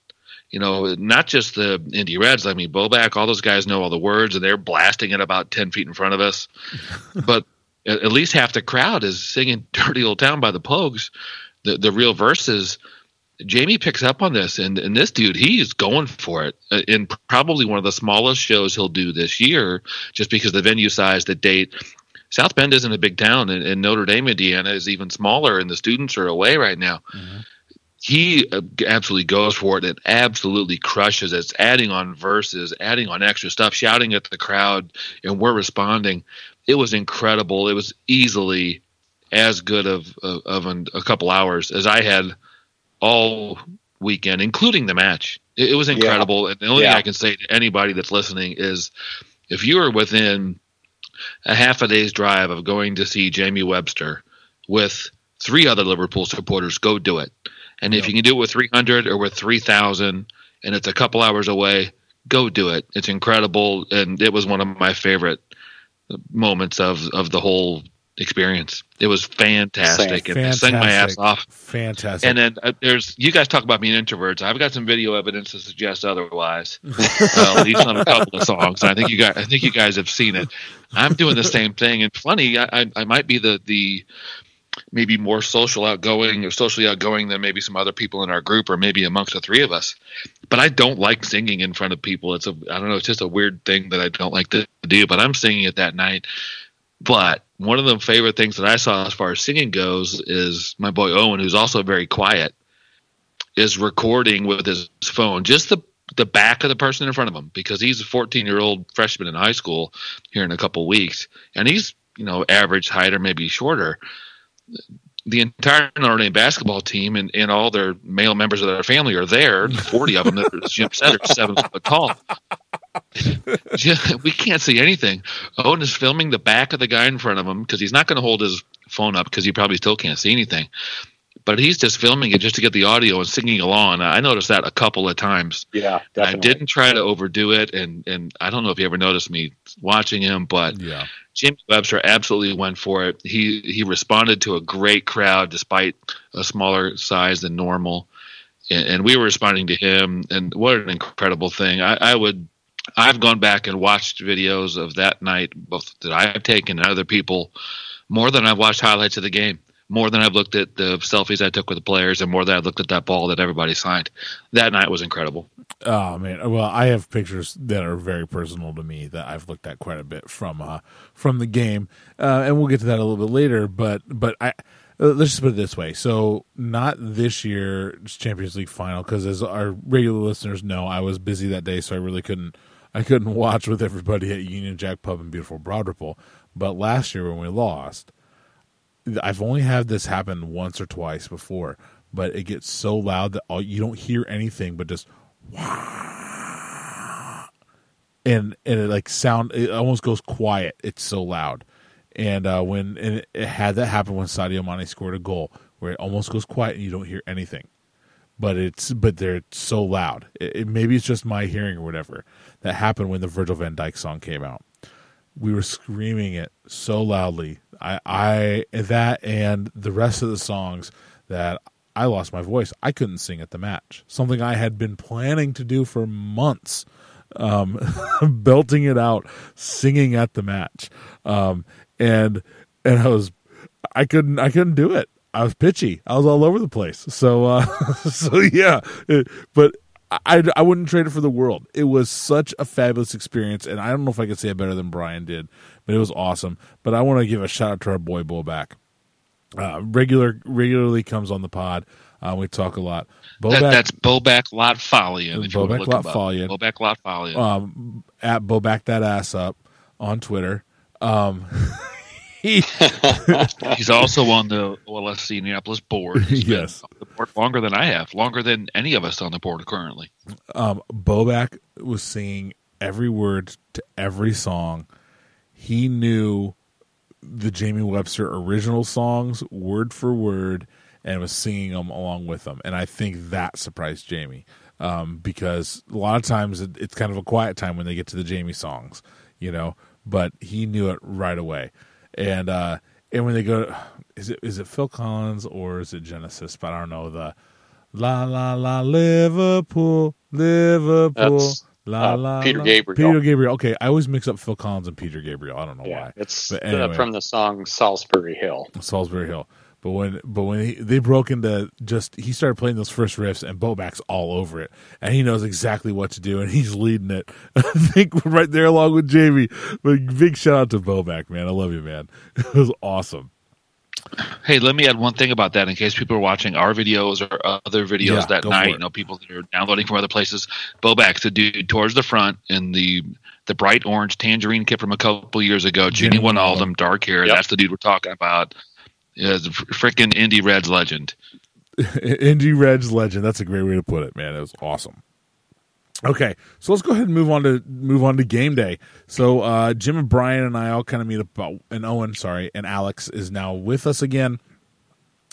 You know, not just the Indy Reds. I mean, Bobak, all those guys know all the words, and they're blasting it about 10 feet in front of us. but at, at least half the crowd is singing Dirty Old Town by the Pogues. The, the real verses. Jamie picks up on this, and, and this dude, he's going for it uh, in probably one of the smallest shows he'll do this year, just because the venue size, the date. South Bend isn't a big town, and, and Notre Dame, Indiana, is even smaller, and the students are away right now. He uh, absolutely goes for it and absolutely crushes it. It's adding on verses, adding on extra stuff, shouting at the crowd, and we're responding. It was incredible. It was easily as good of of, of an, a couple hours as I had all weekend, including the match. It, it was incredible. And the only Yeah. thing I can say to anybody that's listening is if you are within a half a day's drive of going to see Jamie Webster with three other Liverpool supporters, go do it. And if you can do it with 300 or with 3,000 and it's a couple hours away, go do it. It's incredible. And it was one of my favorite moments of, of the whole experience. It was fantastic, and I sang my ass off. Fantastic. And then uh, there's you guys talk about being introverts. I've got some video evidence to suggest otherwise. uh, at least on a couple of songs. I think you guys, I think you guys have seen it. I'm doing the same thing, and funny, I, I, I might be the the maybe more social outgoing or socially outgoing than maybe some other people in our group or maybe amongst the three of us but i don't like singing in front of people it's a i don't know it's just a weird thing that i don't like to do but i'm singing it that night but one of the favorite things that i saw as far as singing goes is my boy owen who's also very quiet is recording with his phone just the the back of the person in front of him because he's a 14 year old freshman in high school here in a couple weeks and he's you know average height or maybe shorter the entire Notre Dame basketball team and, and all their male members of their family are there. Forty of them, said, are seven foot tall. we can't see anything. Owen is filming the back of the guy in front of him because he's not going to hold his phone up because he probably still can't see anything. But he's just filming it just to get the audio and singing along. I noticed that a couple of times. Yeah, definitely. I didn't try to overdo it, and and I don't know if you ever noticed me watching him, but yeah Jimmy Webster absolutely went for it. He he responded to a great crowd despite a smaller size than normal, and, and we were responding to him. And what an incredible thing! I, I, would I've gone back and watched videos of that night, both that I've taken and other people, more than I've watched highlights of the game more than I've looked at the selfies I took with the players and more than I've looked at that ball that everybody signed. That night was incredible. Oh man, well I have pictures that are very personal to me that I've looked at quite a bit from uh, from the game, uh, and we'll get to that a little bit later. But but I. Uh, let's just put it this way. So, not this year's Champions League final because, as our regular listeners know, I was busy that day, so I really couldn't. I couldn't watch with everybody at Union Jack Pub in beautiful Broad Ripple. But last year when we lost, I've only had this happen once or twice before, but it gets so loud that all, you don't hear anything but just and and it like sound it almost goes quiet. It's so loud. And uh, when and it, had that happen when Sadio Mane scored a goal where it almost goes quiet and you don't hear anything. But it's but they're so loud. It, maybe it's just my hearing or whatever. That happened when the Virgil van Dijk song came out. We were screaming it so loudly I, I that and the rest of the songs that I lost my voice. I couldn't sing at the match. Something I had been planning to do for months, um, belting it out, singing at the match, um, and and I was I couldn't I couldn't do it. I was pitchy. I was all over the place. So uh, so yeah, it, but I, I wouldn't trade it for the world. It was such a fabulous experience, and I don't know if I could say it better than Brian did, but it was awesome. But I want to give a shout out to our boy Bobak. Uh, regular regularly comes on the pod. Uh, we talk a lot. Bobak, that, that's Bobak Lotfalian. Bobak Lotfalian. Bobak Lotfalian. Um, at Bobak that ass up on Twitter. Um, He's also on the OLSC Indianapolis board. He's yes, the board longer than I have, longer than any of us on the board currently. Um, Bobak was singing every word to every song. He knew the Jamie Webster original songs word for word and was singing them along with them. And I think that surprised Jamie um, because a lot of times it, it's kind of a quiet time when they get to the Jamie songs, you know. But he knew it right away and uh, and when they go, is it is it Phil Collins or is it Genesis? But I don't know the la la la Liverpool Liverpool. That's, la, uh, la, Peter la. Gabriel. Peter Gabriel. Okay, I always mix up Phil Collins and Peter Gabriel. I don't know yeah, why. It's anyway. from the song Solsbury Hill. Solsbury Hill. But when but when he, they broke into just he started playing those first riffs and Bobak's all over it and he knows exactly what to do and he's leading it. I think right there along with Jamie. But big shout out to Bobak, man. I love you, man. It was awesome. Hey, let me add one thing about that in case people are watching our videos or other videos Yeah, that night. You know, people that are downloading from other places. Bobak's the dude towards the front in the the bright orange tangerine kit from a couple years ago. Gini Gini Wijnaldum, dark hair. Yep. That's the dude we're talking about. Yeah, freaking Indy Reds legend. Indy Reds legend. That's a great way to put it, man. It was awesome. Okay, so let's go ahead and move on to move on to game day. So uh, Jim and Brian and I all kind of meet up about, and Owen, sorry, and Alex is now with us again.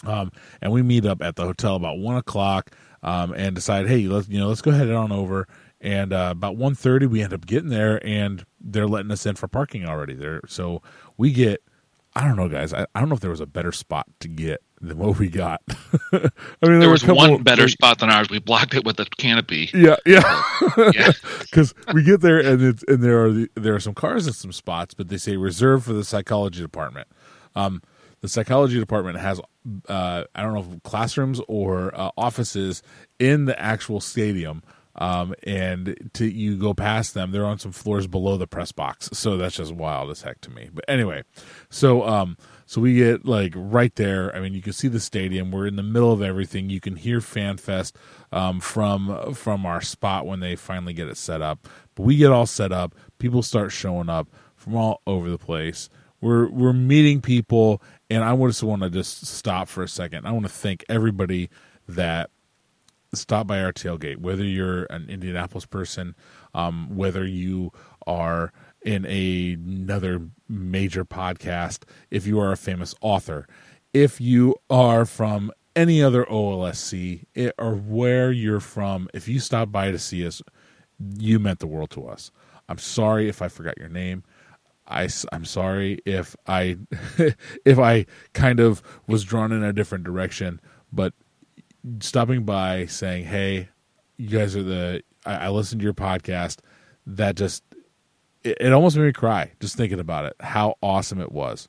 Um, and we meet up at the hotel about one o'clock, um, and decide, hey, let's you know, let's go ahead and on over. And uh, about 1.30, we end up getting there, and they're letting us in for parking already. There, so we get, I don't know, guys, I, I don't know if there was a better spot to get than what we got. I mean, there, there was one better like, spot than ours. We blocked it with a canopy. Yeah, yeah, yeah. Because we get there and it's and there are the, there are some cars in some spots, but they say reserved for the psychology department. Um, the psychology department has uh, I don't know if classrooms or uh, offices in the actual stadium. Um, and to you go past them, they're on some floors below the press box. So that's just wild as heck to me. But anyway, so um, so we get like right there. I mean, you can see the stadium. We're in the middle of everything. You can hear FanFest um, from from our spot when they finally get it set up. But we get all set up. People start showing up from all over the place. We're we're meeting people, and I just want to just stop for a second. I want to thank everybody that stopped by our tailgate. Whether you're an Indianapolis person, um, whether you are in a, another major podcast, if you are a famous author, if you are from any other OLSC it, or where you're from, if you stopped by to see us, you meant the world to us. I'm sorry if I forgot your name. I, I'm sorry if I if I kind of was drawn in a different direction, but stopping by saying, "Hey, you guys are the I, I listened to your podcast." That just it, it, almost made me cry just thinking about it. How awesome it was.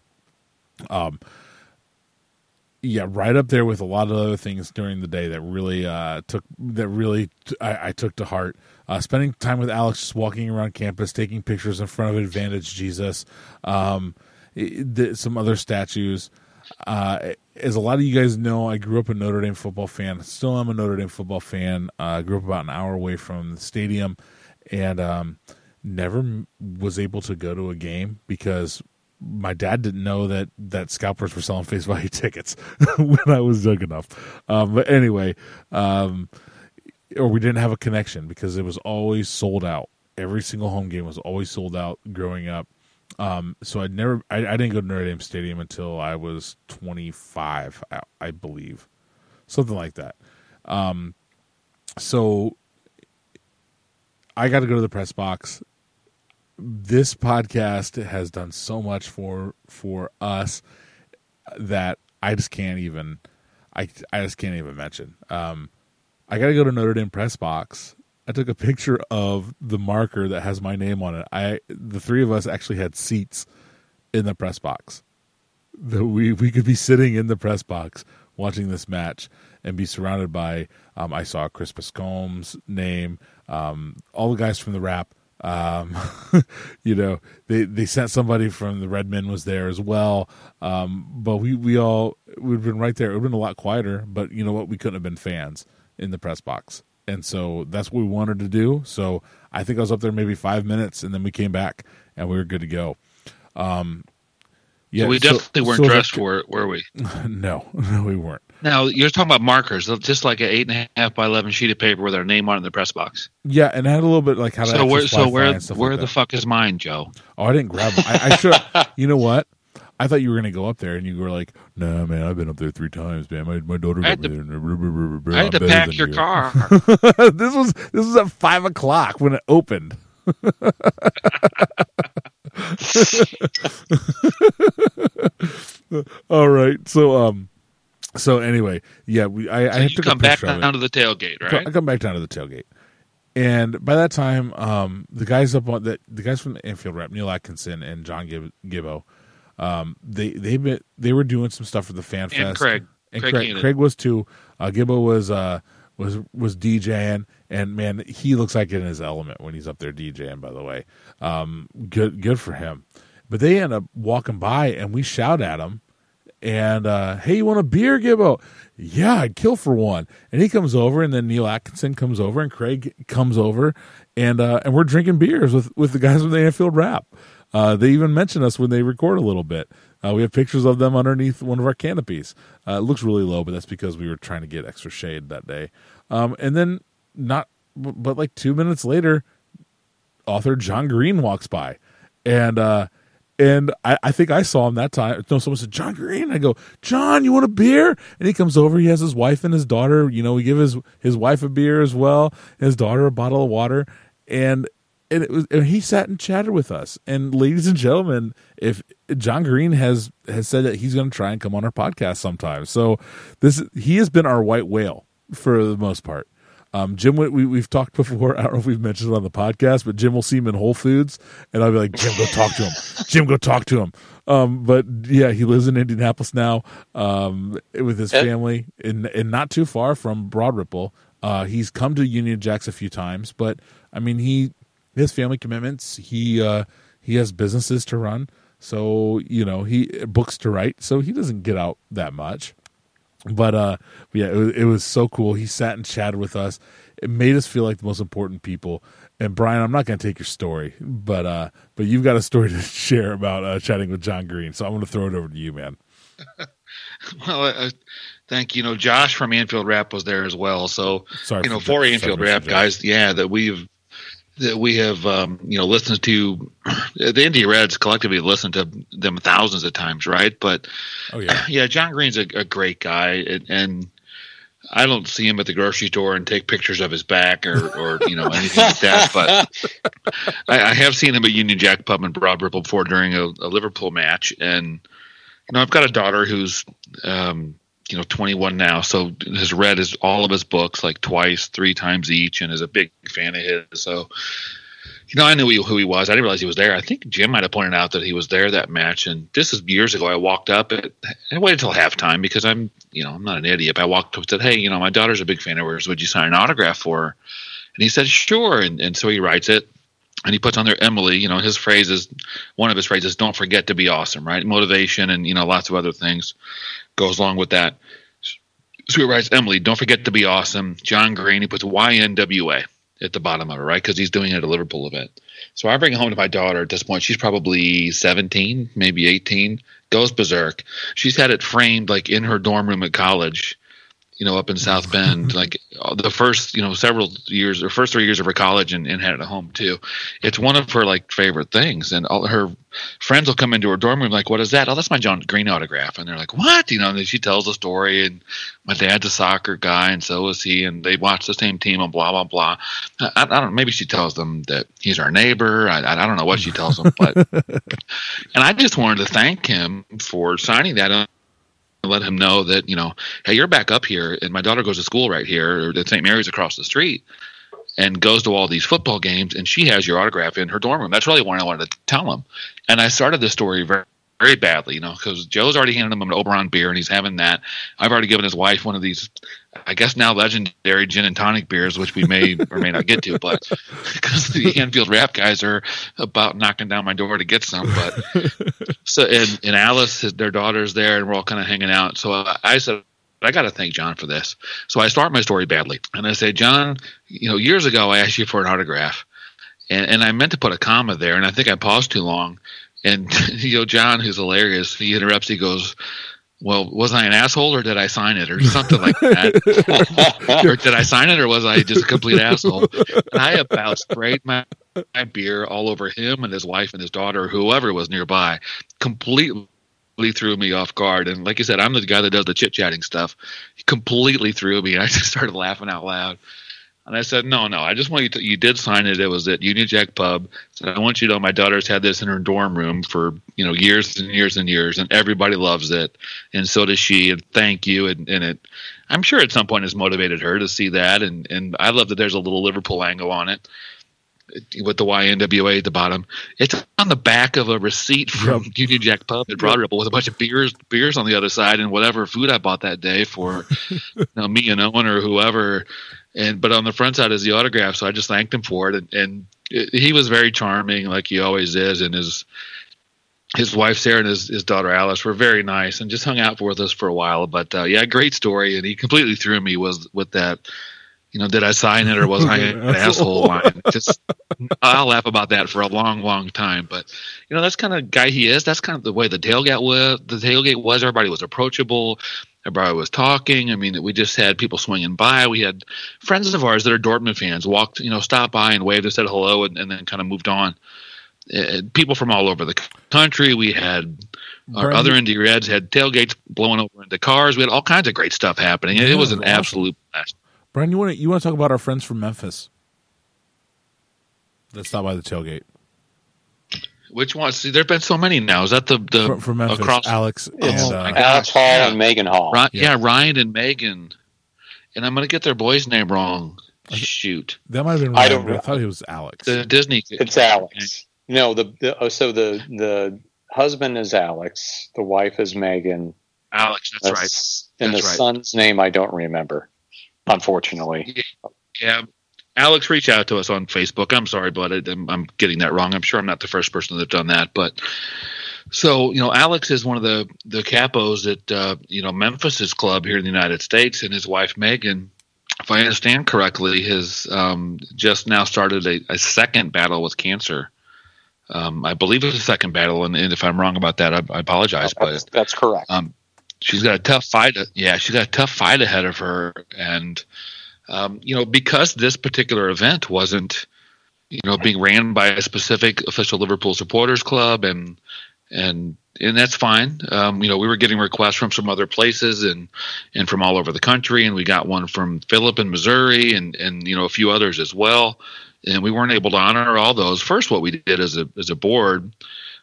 Um, yeah, right up there with a lot of other things during the day that really uh, took that really t- I, I took to heart. Uh, spending time with Alex, just walking around campus, taking pictures in front of Advantage Jesus, um, it, some other statues. Uh, as a lot of you guys know, I grew up a Notre Dame football fan. Still am a Notre Dame football fan. Uh, I grew up about an hour away from the stadium, and um, never was able to go to a game because my dad didn't know that that scalpers were selling face value tickets when I was young enough. Um, but anyway, um, or we didn't have a connection because it was always sold out. Every single home game was always sold out growing up. Um, so I never, I, I, didn't go to Notre Dame Stadium until I was 25, I, I believe, something like that. Um, so I got to go to the press box. This podcast has done so much for for us that I just can't even, I I just can't even mention. Um, I got to go to Notre Dame press box. I took a picture of the marker that has my name on it. I the three of us actually had seats in the press box. That we we could be sitting in the press box watching this match and be surrounded by. Um, I saw Chris Bascombe's name, um, all the guys from the Wrap. Um, you know, they they sent somebody from the Redmen was there as well. Um, but we we all we'd been right there. It would have been a lot quieter, but you know what? We couldn't have been fans in the press box. And so that's what we wanted to do. So I think I was up there maybe five minutes, and then we came back and we were good to go. Um, yeah, so we definitely so, weren't so dressed for it, were we? No, no, we weren't. Now you're talking about markers, just like an eight and a half by eleven sheet of paper with our name on it in the press box. Yeah, and I had a little bit like how. So where, so where, where like the fuck is mine, Joe? Oh, I didn't grab them. I, I should. you know what? I thought you were going to go up there and you were like, "No, nah, man, I've been up there three times, man. My my daughter I had to, I had to pack your you. car. this was this was at five o'clock when it opened. All right, so um, so anyway, yeah, we I, so I to come back down to the tailgate, right? I come back down to the tailgate. And by that time, um, the guys up on the the guys from the Anfield Wrap, Neil Atkinson and John Gib- Gibbo, um, they they been, they were doing some stuff for the fan fest. And Craig, and Craig, Craig, Craig was too. Uh, Gibbo was uh, was was DJing, and man, he looks like in his element when he's up there DJing. By the way, um, good good for him. But they end up walking by, and we shout at him, and uh, hey, you want a beer, Gibbo? Yeah, I'd kill for one. And he comes over, and then Neil Atkinson comes over, and Craig comes over, and uh, and we're drinking beers with with the guys from the Anfield Wrap. Uh, they even mention us when they record a little bit. Uh, we have pictures of them underneath one of our canopies. Uh, it looks really low, but that's because we were trying to get extra shade that day. Um, and then not but like two minutes later, author John Green walks by, and uh, and I, I think I saw him that time. No, someone said John Green. I go, John, you want a beer? And he comes over. He has his wife and his daughter. You know, we give his his wife a beer as well, his daughter a bottle of water, and and it was and he sat and chatted with us. And ladies and gentlemen, if John Green has has said that he's going to try and come on our podcast sometime, so this he has been our white whale for the most part. Um, Jim, we, we've talked before. I don't know if we've mentioned it on the podcast, but Jim will see him in Whole Foods, and I'll be like, Jim, go talk to him. Jim, go talk to him. Um, but yeah, he lives in Indianapolis now um, with his family, and, and not too far from Broad Ripple. Uh, he's come to Union Jacks a few times, but I mean, he his family commitments. He uh, he has businesses to run, so you know he books to write, so he doesn't get out that much. But uh yeah it was, it was so cool. He sat and chatted with us. It made us feel like the most important people. And brian i'm not going to take your story but uh but you've got a story to share about uh chatting with john green. So i'm going to throw it over to you man. Well uh, thank you. Know josh from Anfield Wrap was there as well. So sorry you know for Anfield Wrap guys yeah that we've that we have um, you know listened to the Indy Reds collectively listened to them thousands of times, right? But oh yeah, yeah, John Green's a, a great guy, and, and, I don't see him at the grocery store and take pictures of his back or, or you know anything like that. But I, I, have seen him at Union Jack Pub in Broad Ripple before during a, a Liverpool match, and you know I've got a daughter who's um, you know 21 now. So has read his all of his books like twice three times each and is a big fan of his. So you know i knew who he was. I didn't realize he was there. I think jim might have pointed out that he was there that match. And this is years ago. I walked up at, i waited until halftime because i'm you know i'm not an idiot. But i walked up and said hey you know my daughter's a big fan of yours would you sign an autograph for her? And he said sure. And, and so he writes it and he puts on there Emily, you know, his phrase is one of his phrases, don't forget to be awesome, right? Motivation and, you know, lots of other things goes along with that. So he writes Emily, don't forget to be awesome. John Green, he puts YNWA at the bottom of it, right? Because he's doing it at a Liverpool event. So I bring it home to my daughter at this point. She's probably 17, maybe 18, goes berserk. She's had it framed like in her dorm room at college you know, up in South Bend, like uh, the first, you know, several years or first three years of her college and, and had it at home too. It's one of her like favorite things. And all her friends will come into her dorm room like, what is that? Oh, that's my John Green autograph. And they're like, what? You know, and she tells the story and my dad's a soccer guy and so is he. And they watch the same team and blah, blah, blah. I, I don't know. Maybe she tells them that he's our neighbor. I, I don't know what she tells them, but, and I just wanted to thank him for signing that let him know that you know, hey, you're back up here, and my daughter goes to school right here, at St. Mary's across the street, and goes to all these football games, and she has your autograph in her dorm room. That's really what I wanted to tell him, and I started this story very very badly, you know, because Joe's already handed him an Oberon beer and he's having that. I've already given his wife one of these, I guess now legendary gin and tonic beers, which we may or may not get to, but because the Anfield Wrap guys are about knocking down my door to get some. But so, and, and Alice, their daughter's there, and we're all kind of hanging out. So I, I said, I got to thank John for this. So I start my story badly. And I say, John, you know, years ago I asked you for an autograph. And, and I meant to put a comma there, and I think I paused too long. And you know, John, who's hilarious, he interrupts. He goes, "Well, was I an asshole, or did I sign it, or something like that? or did I sign it, or was I just a complete asshole?" And I about sprayed my, my beer all over him and his wife and his daughter, whoever was nearby, completely threw me off guard. And like I said, I'm the guy that does the chit chatting stuff. He completely threw me. and I just started laughing out loud. And I said, no, no, I just want you to, you did sign it. It was at Union Jack Pub. So I want you to know my daughter's had this in her dorm room for, you know, years and years and years and everybody loves it. And so does she. And thank you. And, and it, I'm sure at some point has motivated her to see that. And, and I love that there's a little Liverpool angle on it with the YNWA at the bottom. It's on the back of a receipt from. Union Jack Pub at Broad Ripple with a bunch of beers beers on the other side and whatever food I bought that day for you know, me and Owen or whoever and but on the front side is the autograph. So I just thanked him for it, and, and it, he was very charming, like he always is, and his his wife Sarah and his, his daughter Alice were very nice and just hung out with us for a while. But uh, yeah, great story, and he completely threw me was with that. You know, did I sign it or was I an asshole line? Just I'll laugh about that for a long, long time. But you know, that's kind of guy he is. That's kind of the way the tailgate was. The tailgate was. Everybody was approachable. Everybody was talking. I mean, we just had people swinging by. We had friends of ours that are Dortmund fans walked, you know, stopped by and waved and said hello, and, and then kind of moved on. Uh, people from all over the country. We had our other Indy Reds had tailgates blowing over into cars. We had all kinds of great stuff happening. It, it was an awesome. absolute blast. Brian, you want to you want to talk about our friends from Memphis? Let's stop by the tailgate. Which one? See, there've been so many now. Is that the the from, from Memphis, across Alex? It's and, uh, Alex Hall yeah. and Megan Hall. yeah. yeah. Ryan and Megan. And I'm going to get their boy's name wrong. Shoot, that might have been. Ryan, I don't. I thought it was Alex. The Disney. It's Alex. No, the, the oh, so the the husband is Alex. The wife is Megan. Alex. That's, that's right. And the right. son's name I don't remember unfortunately. Yeah. Alex, reach out to us on Facebook. I'm sorry, but I'm, I'm getting that wrong. I'm sure I'm not the first person that's done that, but so you know, Alex is one of the the capos at uh, you know Memphis's club here in the United States, and his wife Megan, if I understand correctly, has um, just now started a, a, second battle with cancer. Um, I believe it's a second battle, and, and, if I'm wrong about that, I, I apologize. That's, but that's correct. Um, she's got a tough fight. Yeah, she's got a tough fight ahead of her, and um, you know because this particular event wasn't you know being ran by a specific official Liverpool supporters club, and and and that's fine. Um, you know, we were getting requests from some other places and and from all over the country, and we got one from Philip in Missouri, and and you know a few others as well. And we weren't able to honor all those. First, what we did as a as a board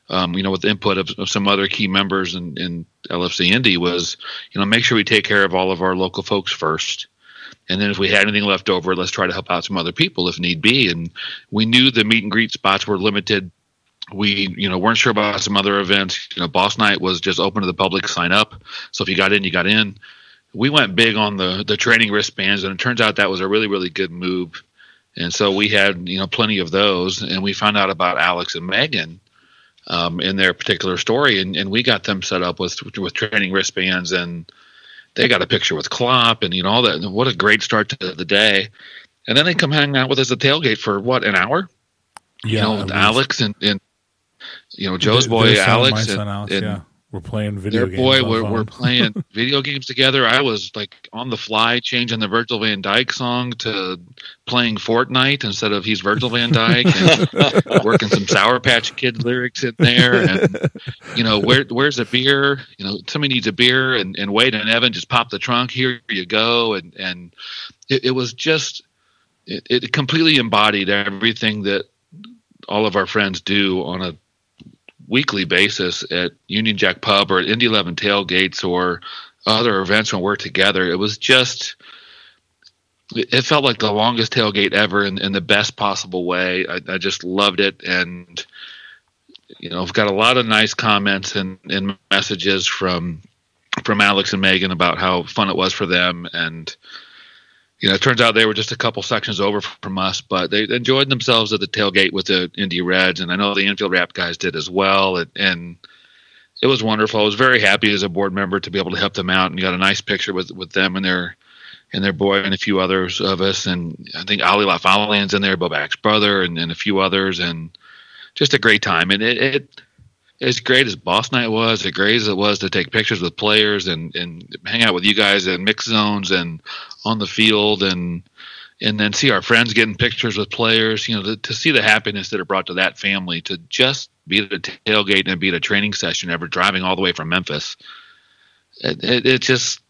um, you know, with the input of, of, some other key members in, in LFC Indy was, you know, make sure we take care of all of our local folks first. And then if we had anything left over, let's try to help out some other people if need be. And we knew the meet and greet spots were limited. We, you know, weren't sure about some other events. You know, Boss Night was just open to the public, sign up. So if you got in, you got in. We went big on the the training wristbands, and it turns out that was a really, really good move. And so we had, you know, plenty of those. And we found out about Alex and Megan um, in their particular story, and, and we got them set up with with training wristbands, and they got a picture with Klopp, and you know all that. What a great start to the day! And then they come hang out with us at tailgate for what an hour. Yeah, you know, Alex and, and you know Joe's boy Alex, and, Alex, and, yeah. We're playing video games. Boy, we're, we're playing video games together. I was like on the fly changing the Virgil van Dijk song to playing Fortnite instead of he's Virgil van Dijk, and working some Sour Patch Kid lyrics in there. And, you know, where, where's a beer? You know, somebody needs a beer and, and Wade and Evan just pop the trunk. Here you go. And, and it, it was just, it, it completely embodied everything that all of our friends do on a weekly basis at Union Jack Pub or at Indy 11 tailgates or other events when we're together. It was just, it felt like the longest tailgate ever in, in the best possible way. I, I, just loved it. And, you know, I've got a lot of nice comments and, and messages from, from Alex and Megan about how fun it was for them. And, you know, it turns out they were just a couple sections over from us, but they enjoyed themselves at the tailgate with the Indy Reds, and I know the Anfield Wrap guys did as well, and, and it was wonderful. I was very happy as a board member to be able to help them out, and got a nice picture with with them and their and their boy and a few others of us, and I think Ali Lafalian's in there, Bobak's brother, and, and a few others, and just a great time. And it, it as great as Boss Night was, as great as it was to take pictures with players and, and hang out with you guys in mix zones and on the field and and then see our friends getting pictures with players, you know, to, to see the happiness that it brought to that family to just be at a tailgate and be at a training session ever driving all the way from Memphis. It, it, it just,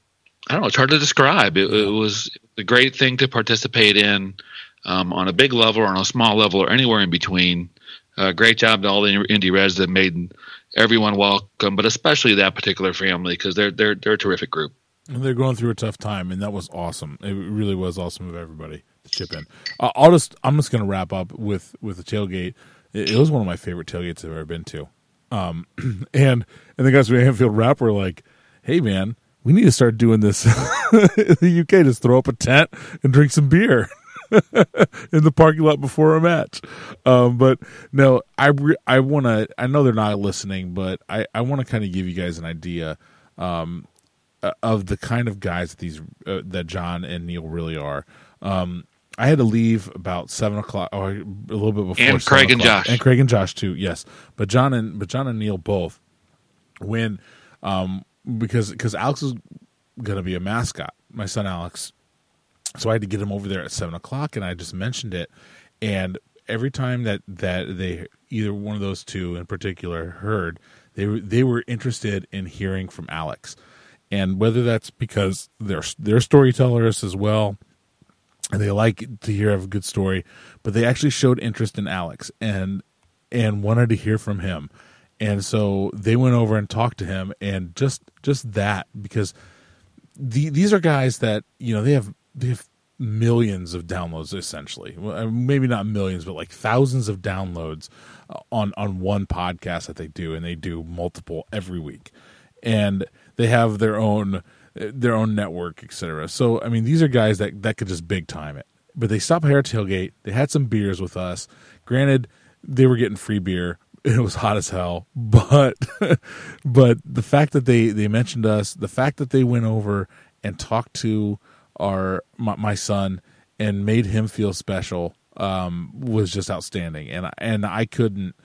I don't know, it's hard to describe. It, it was a great thing to participate in um, on a big level or on a small level or anywhere in between. Uh, great job to all the Indy Reds that made everyone welcome, but especially that particular family because they're they're they're a terrific group. And they're going through a tough time, and that was awesome. It really was awesome of everybody to chip in. Uh, I'll just I'm just going to wrap up with with the tailgate. It, it, was one of my favorite tailgates I've ever been to. Um, and and the guys from Anfield Wrap were like, "Hey man, we need to start doing this in the UK. Just throw up a tent and drink some beer." in the parking lot before a match. Um, but no, I re- I want to. I know they're not listening, but I I want to kind of give you guys an idea. Um, of the kind of guys that these uh, that John and Neil really are. Um, I had to leave about seven o'clock or a little bit before. And Craig and Josh. and Craig and Josh too. Yes, but John and but John and Neil both when um, because because Alex is going to be a mascot. My son Alex, so I had to get him over there at seven o'clock, and I just mentioned it, and every time that that they either one of those two in particular heard, they were they were interested in hearing from Alex, and whether that's because they're they're storytellers as well and they like to hear a good story, but they actually showed interest in Alex and and wanted to hear from him. And so they went over and talked to him and just just that because the, these are guys that, you know, they have they have millions of downloads essentially. Uh, maybe not millions, but like thousands of downloads uh, on on one podcast that they do and they do multiple every week. And they have their own uh, their own network, etc. So I mean, these are guys that that could just big time it. But they stopped by our tailgate. They had some beers with us. Granted, they were getting free beer. It was hot as hell, but but the fact that they they mentioned us, the fact that they went over and talked to our my, my son and made him feel special um, was just outstanding. And and I couldn't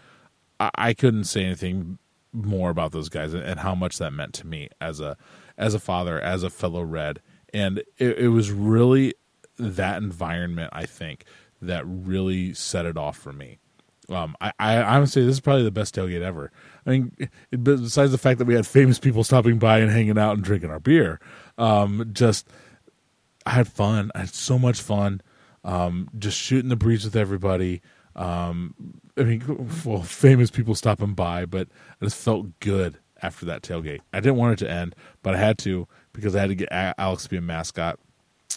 I, I couldn't say anything more about those guys and, and how much that meant to me as a as a father, as a fellow Red, and it, it was really that environment I think that really set it off for me. Um, I, I, say this is probably the best tailgate ever. I mean, besides the fact that we had famous people stopping by and hanging out and drinking our beer, um, just I had fun. I had so much fun. Um, just shooting the breeze with everybody. Um, I mean, well, famous people stopping by, but I just felt good after that tailgate. I didn't want it to end, but I had to because I had to get Alex to be a mascot.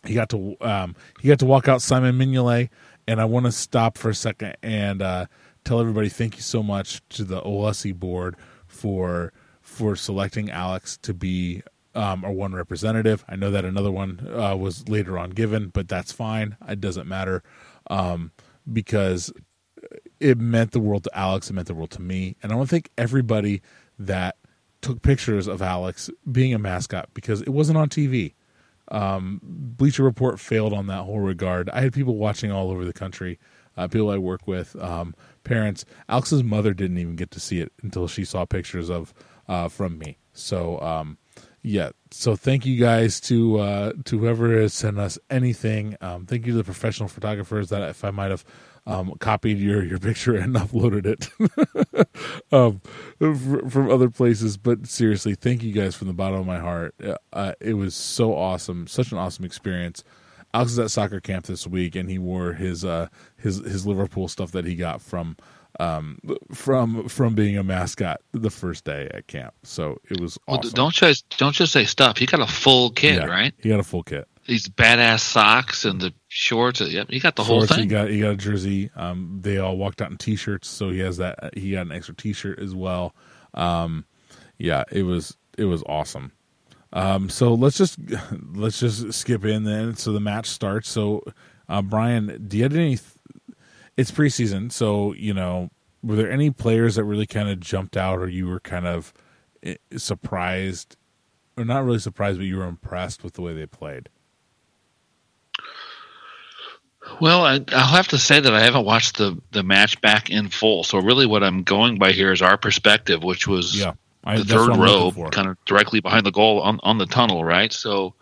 He got to um, he got to walk out Simon Mignolet, and I want to stop for a second and uh, tell everybody thank you so much to the OLSC board for for selecting Alex to be um, our one representative. I know that another one uh, was later on given, but that's fine. It doesn't matter um, because it meant the world to Alex. It meant the world to me, and I want to thank everybody that took pictures of Alex being a mascot because it wasn't on TV. Um, Bleacher Report failed on that whole regard. I had people watching all over the country, uh, people I work with, um, parents. Alex's mother didn't even get to see it until she saw pictures of uh, from me. So um, yeah, so thank you guys to uh, to whoever has sent us anything. Um, thank you to the professional photographers that if I might have um, copied your, your picture and uploaded it um, from other places. But seriously, thank you guys from the bottom of my heart. Uh, it was so awesome, such an awesome experience. Alex is at soccer camp this week, and he wore his uh, his his Liverpool stuff that he got from um, from from being a mascot the first day at camp. So it was awesome. Well, don't just don't just say stuff. He got a full kit, yeah, right? He got a full kit these badass socks and the shorts. Yep, he got the whole thing. He got he got a jersey. Um, they all walked out in t-shirts, so he has that. He got an extra t-shirt as well. Um, yeah, it was it was awesome. Um, so let's just let's just skip in then. So the match starts. So uh, Brian, do you have any? It's preseason, so you know, were there any players that really kind of jumped out, or you were kind of eh, surprised, or not really surprised, but you were impressed with the way they played? Well, I, will have to say that I haven't watched the the match back in full. So really, what I'm going by here is our perspective, which was yeah, I, the third row, kind of directly behind the goal on on the tunnel, right? So,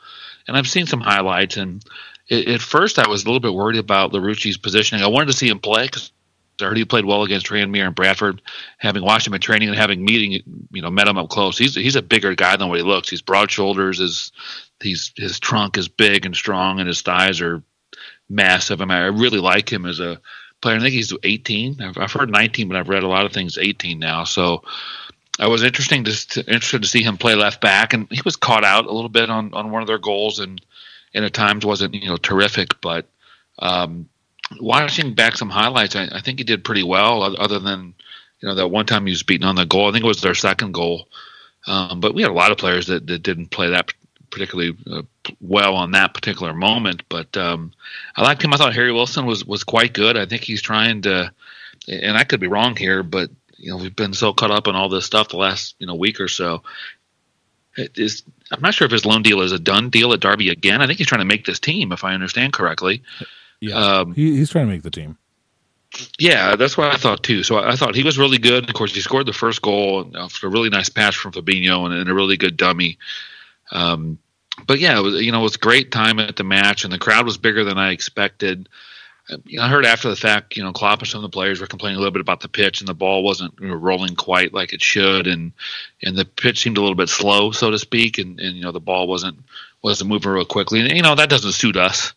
and I've seen some highlights, and it, at first I was a little bit worried about Larouci's positioning. I wanted to see him play because I heard he played well against Tranmere and Bradford. Having watched him in training and having meeting, you know, met him up close, he's he's a bigger guy than what he looks. He's broad shoulders, his he's his trunk is big and strong, and his thighs are massive. I mean, I really like him as a player. I think he's 18. I've, I've heard 19, but I've read a lot of things 18 now. So I was interesting to, to, interested to see him play left back, and he was caught out a little bit on, on one of their goals, and and at times wasn't you know terrific. But um, watching back some highlights, I, I think he did pretty well. Other than you know that one time he was beaten on the goal. I think it was their second goal. Um, but we had a lot of players that, that didn't play that particularly uh, well on that particular moment. But um, I liked him. I thought Harry Wilson was was quite good. I think he's trying to, and I could be wrong here, but you know we've been so caught up in all this stuff the last you know week or so. Is I'm not sure if his loan deal is a done deal at Derby again. I think he's trying to make this team, if I understand correctly. Yeah, um, he, he's trying to make the team. Yeah, that's what I thought too. So I, thought he was really good. Of course, he scored the first goal after a really nice pass from Fabinho and, and a really good dummy. Um, but yeah, it was, you know, it was great time at the match, and the crowd was bigger than I expected. You know, I heard after the fact, you know, Klopp and some of the players were complaining a little bit about the pitch, and the ball wasn't you know, rolling quite like it should, and and the pitch seemed a little bit slow, so to speak, and, and you know the ball wasn't wasn't moving real quickly, and you know that doesn't suit us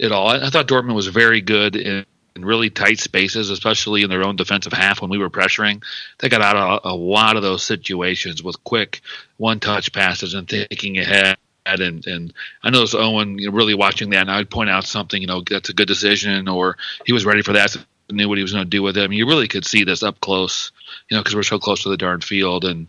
at all. I, I thought Dortmund was very good in, in, really tight spaces, especially in their own defensive half when we were pressuring. They got out of a, a lot of those situations with quick one touch passes and thinking ahead and and I know Owen you know, really watching that, and I'd point out something, you know, that's a good decision, or he was ready for that, knew what he was going to do with it. I mean, you really could see this up close, you know, because we're so close to the darn field, and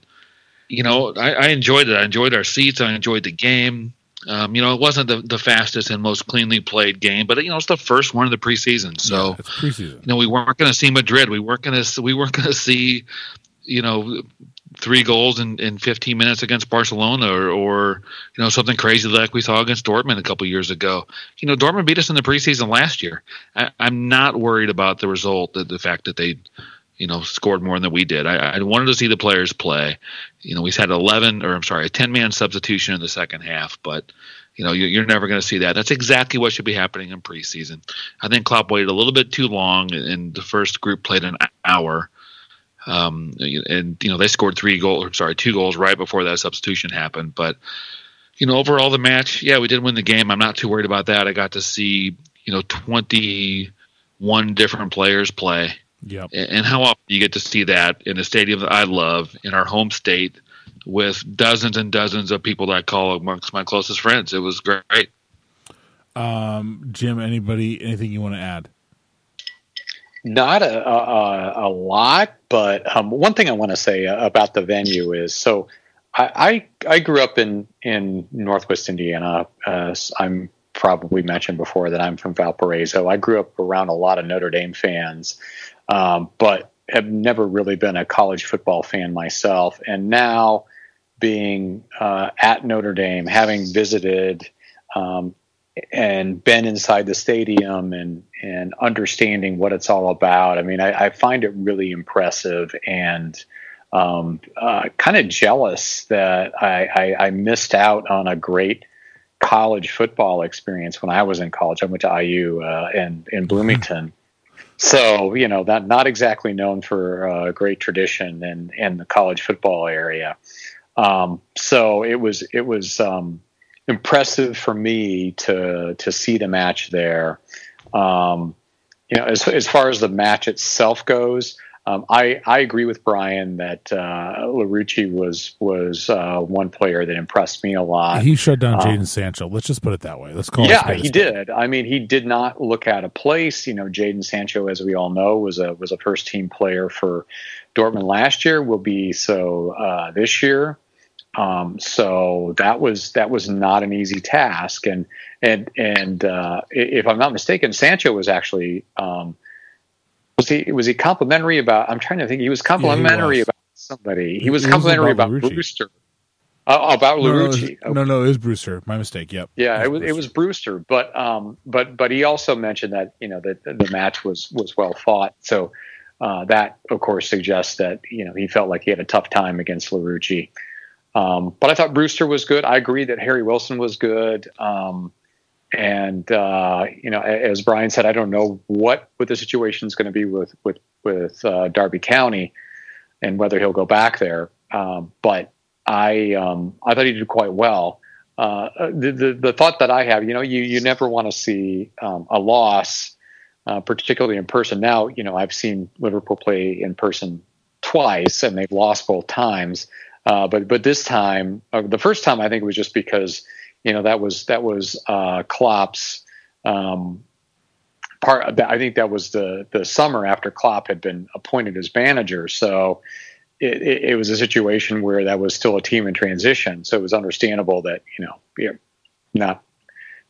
you know, I, I enjoyed it. I enjoyed our seats. I enjoyed the game. Um, you know, it wasn't the, the fastest and most cleanly played game, but you know, it's the first one of the preseason. So, yeah, preseason. you know, we weren't going to see Madrid. We weren't going to we weren't going to see, you know, three goals in, in 15 minutes against Barcelona or, or, you know something crazy like we saw against Dortmund a couple years ago. You know, Dortmund beat us in the preseason last year. I, am not worried about the result, the, the fact that they, you know, scored more than we did. I, I wanted to see the players play. You know, we had 11 or I'm sorry, a 10 man substitution in the second half, but you know, you're, never going to see that. That's exactly what should be happening in preseason. I think Klopp waited a little bit too long, and the first group played an hour um, and you know they scored three goals, sorry, two goals right before that substitution happened. But you know, overall the match, yeah, we did win the game. I'm not too worried about that. I got to see you know 21 different players play. Yep. And how often you get to see that in a stadium that I love in our home state with dozens and dozens of people that I call amongst my closest friends. It was great. Um, Jim, anybody, anything you want to add? Not a, a, a lot, but um, one thing I want to say about the venue is so I, I, I grew up in in Northwest Indiana. Uh, I'm probably mentioned before that I'm from Valparaiso. I grew up around a lot of Notre Dame fans, um, but have never really been a college football fan myself. And now, being uh, at Notre Dame, having visited um, and been inside the stadium and and understanding what it's all about. I mean, I, I find it really impressive and um, uh, kind of jealous that I, I, I, missed out on a great college football experience when I was in college. I went to IU uh, in in Bloomington. So you know, that not exactly known for a uh, great tradition in in the college football area. Um, so it was it was um, impressive for me to to see the match there. Um, you know, as as far as the match itself goes, um, I I agree with Brian that uh, Larouci was was uh, one player that impressed me a lot. He shut down um, Jadon Sancho. Let's just put it that way. Let's call. Yeah, he did. I mean, he did not look out of place. You know, Jadon Sancho, as we all know, was a was a first team player for Dortmund last year. Will be so uh, this year. Um, so that was that was not an easy task, and and and uh, if I'm not mistaken, Sancho was actually um, was he was he complimentary about? I'm trying to think. He was complimentary yeah, about somebody. He was complimentary about, about Brewster. Uh, about Larouci. No, no, no, it was Brewster. My mistake. Yep. Yeah, it was, it was, it was Brewster, but um, but but he also mentioned that you know that the match was was well fought. So uh, that of course suggests that you know he felt like he had a tough time against Larouci. Um, but I thought Brewster was good. I agree that Harry Wilson was good. Um, and uh, you know, as Brian said, I don't know what what the situation is going to be with with with uh, Derby County and whether he'll go back there. Um, but I um, I thought he did quite well. Uh, the, the, the thought that I have, you know, you you never want to see um, a loss, uh, particularly in person. Now, you know, I've seen Liverpool play in person twice, and they've lost both times. Uh, but but this time, uh, the first time I think it was just because you know that was that was uh, Klopp's um, part. I think that was the the summer after Klopp had been appointed as manager. So it, it, it was a situation where that was still a team in transition. So it was understandable that you know not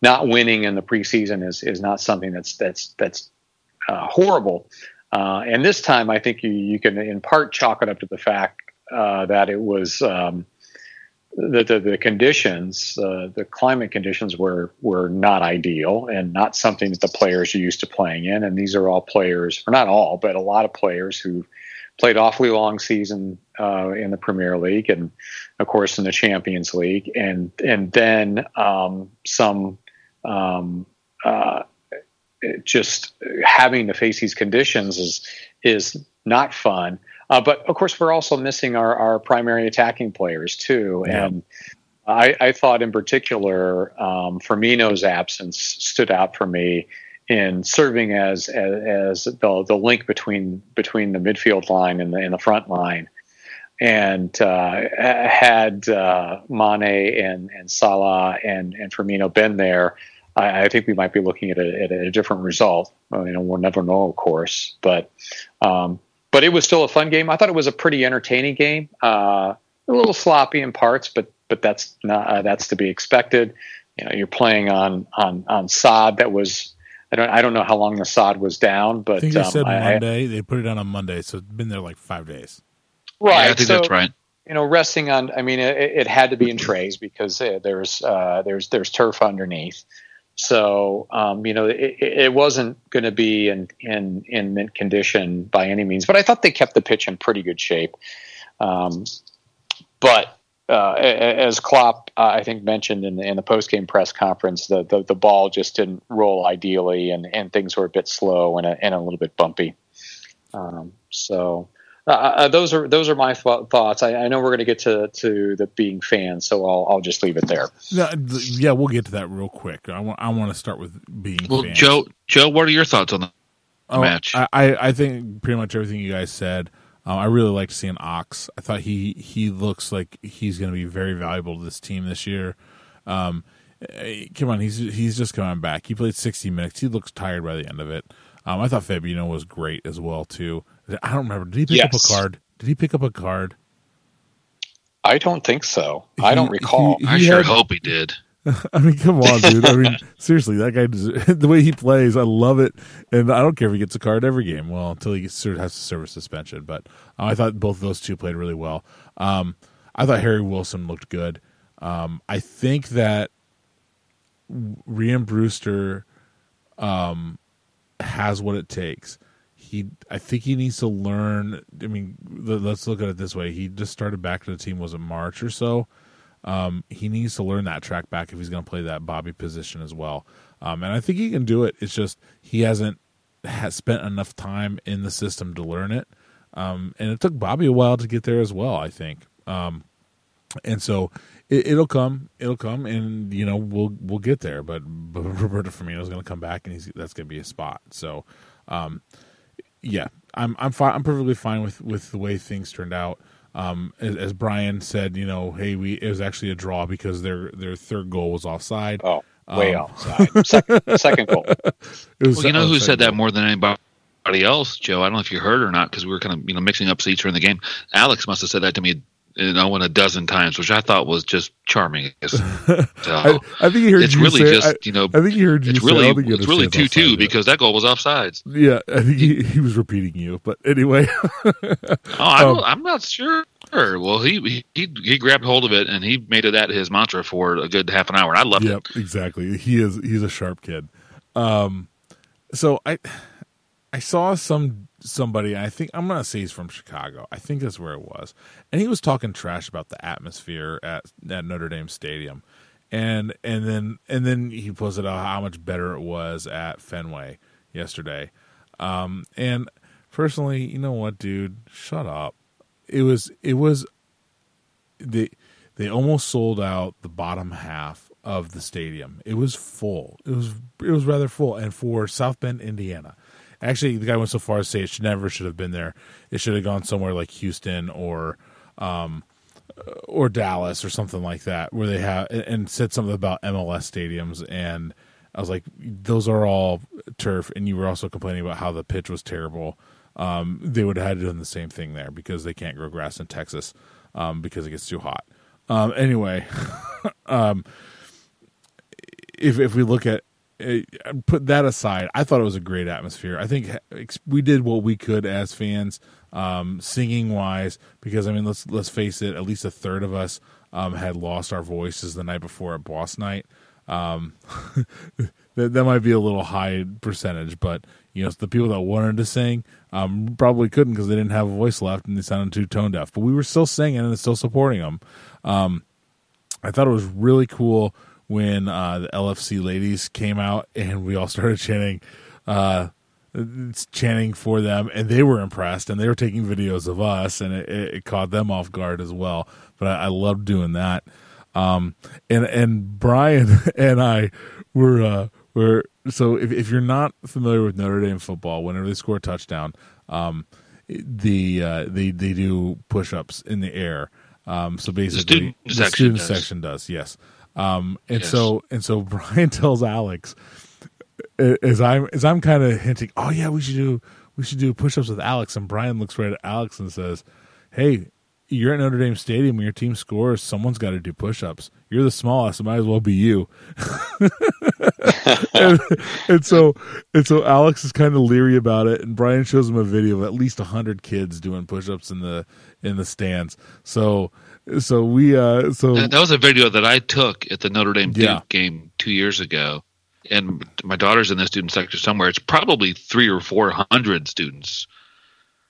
not winning in the preseason is is not something that's that's that's uh, horrible. Uh, and this time, I think you, you can in part chalk it up to the fact uh, that it was um, the, the, the conditions, uh, the climate conditions were were not ideal and not something that the players are used to playing in. And these are all players, or not all, but a lot of players who played awfully long season uh, in the Premier League and, of course, in the Champions League, and and then um, some um, uh, just having to face these conditions is is not fun. Uh, but of course, we're also missing our, our primary attacking players too, yeah. and I, I, thought in particular um, Firmino's absence stood out for me in serving as as, as the, the link between between the midfield line and the, and the front line. And uh, had uh, Mane and, and Salah and, and Firmino been there, I, I think we might be looking at a, at a different result. Well, you know, we'll never know, of course, but um, but it was still a fun game. I thought it was a pretty entertaining game. Uh, a little sloppy in parts, but but that's not uh, that's to be expected. You know, you're playing on on on sod that was. I don't. I don't know how long the sod was down, but I think they um, said I, Monday. they put it on on Monday, so it's been there like five days. Right. Yeah, I think so, that's right. You know, resting on. I mean, it, it had to be in trays because uh, there's uh, there's there's turf underneath. So um, you know, it, it wasn't going to be in, in in mint condition by any means, but I thought they kept the pitch in pretty good shape. Um, but uh, as Klopp, uh, I think mentioned in the, in the post game press conference, the, the, the ball just didn't roll ideally, and, and things were a bit slow and a, and a little bit bumpy. Um, so uh, uh, those are those are my th- thoughts. I, I, know we're going to get to to the being fans, so I'll I'll just leave it there. yeah, we'll get to that real quick. I want I want to start with being. Well, fans. Joe, Joe, what are your thoughts on the oh, match? I I think pretty much everything you guys said. Um, I really liked seeing Ox. I thought he he looks like he's going to be very valuable to this team this year. Um, eh, come on, he's he's just coming back. He played sixty minutes. He looks tired by the end of it. Um, I thought Fabinho was great as well too. I don't remember. Did he pick yes. up a card? Did he pick up a card? I don't think so. He, I don't recall. He, he I sure had, hope he did. I mean, come on, dude. I mean, seriously, that guy, the way he plays, I love it. And I don't care if he gets a card every game. Well, until he gets, has to serve a suspension. But uh, I thought both of those two played really well. Um, I thought Harry Wilson looked good. Um, I think that Rhian Brewster um, has what it takes he I think he needs to learn. I mean, let's look at it this way: he just started back to the team was in March or so. Um, he needs to learn that track back if he's going to play that Bobby position as well. Um, and I think he can do it. It's just he hasn't has spent enough time in the system to learn it. Um, and it took Bobby a while to get there as well. I think. Um, and so it, will come, it'll come, and you know we'll we'll get there. But, but Roberto Firmino is going to come back, and he's that's going to be a spot. So, um, yeah, I'm I'm fine. I'm perfectly fine with with the way things turned out. Um, as, as, Brian said, you know, hey, we it was actually a draw because their their third goal was offside. Oh, way um, offside. second, second goal. well, you know who said goal. that more than anybody else, Joe? I don't know if you heard or not because we were kind of you know mixing up seats during the game. Alex must have said that to me you know, a dozen times, which I thought was just charming. So, I, I, think he heard it's you really say, just I, you know. I think he heard you it's say, really it's really two two because that goal was offsides. Yeah, I think he, he was repeating you, but anyway. oh, I'm, um, I'm not sure. Well, he, he he grabbed hold of it and he made it that his mantra for a good half an hour. I loved yep, it. exactly. He is he's a sharp kid. Um, so I I saw some somebody. I think I'm gonna say he's from Chicago. I think that's where it was, and he was talking trash about the atmosphere at at Notre Dame Stadium, and and then and then he posted out how much better it was at Fenway yesterday. Um, and personally, you know what, dude, shut up. It was it was they they almost sold out the bottom half of the stadium. It was full. It was it was rather full, and for South Bend, Indiana Actually, the guy went so far as to say it should never should have been there. It should have gone somewhere like Houston or um, or Dallas or something like that, where they have and said something about MLS stadiums. And I was like, those are all turf. And you were also complaining about how the pitch was terrible. Um, they would have had to done the same thing there because they can't grow grass in Texas um, because it gets too hot. Um, anyway, um, if if we look at put that aside, I thought it was a great atmosphere. I think we did what we could as fans, um, singing wise, because I mean, let's let's face it, at least a third of us um, had lost our voices the night before at Boss Night. Um, that, that might be a little high percentage, but you know the people that wanted to sing um, probably couldn't because they didn't have a voice left and they sounded too tone deaf. But we were still singing and still supporting them. Um, I thought it was really cool when uh, the LFC ladies came out and we all started chanting. Uh, chanting for them, and they were impressed, and they were taking videos of us, and it, it caught them off guard as well. But I, I loved doing that. Um, and and Brian and I were uh, were so if if you're not familiar with Notre Dame football, whenever they score a touchdown, um, the uh, they they do push ups in the air. Um, so basically, the student, the section, student does. section does yes. Um, and yes. so and so Brian tells Alex as I'm as I'm kind of hinting, oh yeah, we should do we should do push-ups with Alex. And Brian looks right at Alex and says, "Hey, you're at Notre Dame Stadium when your team scores. Someone's got to do push-ups. You're the smallest, it might as well be you." and, and, so and so Alex is kind of leery about it, and Brian shows him a video of at least hundred kids doing push-ups in the in the stands. So so we uh so that was a video that I took at the Notre Dame Duke yeah. game two years ago and my daughter's in the student sector somewhere. It's probably three or four hundred students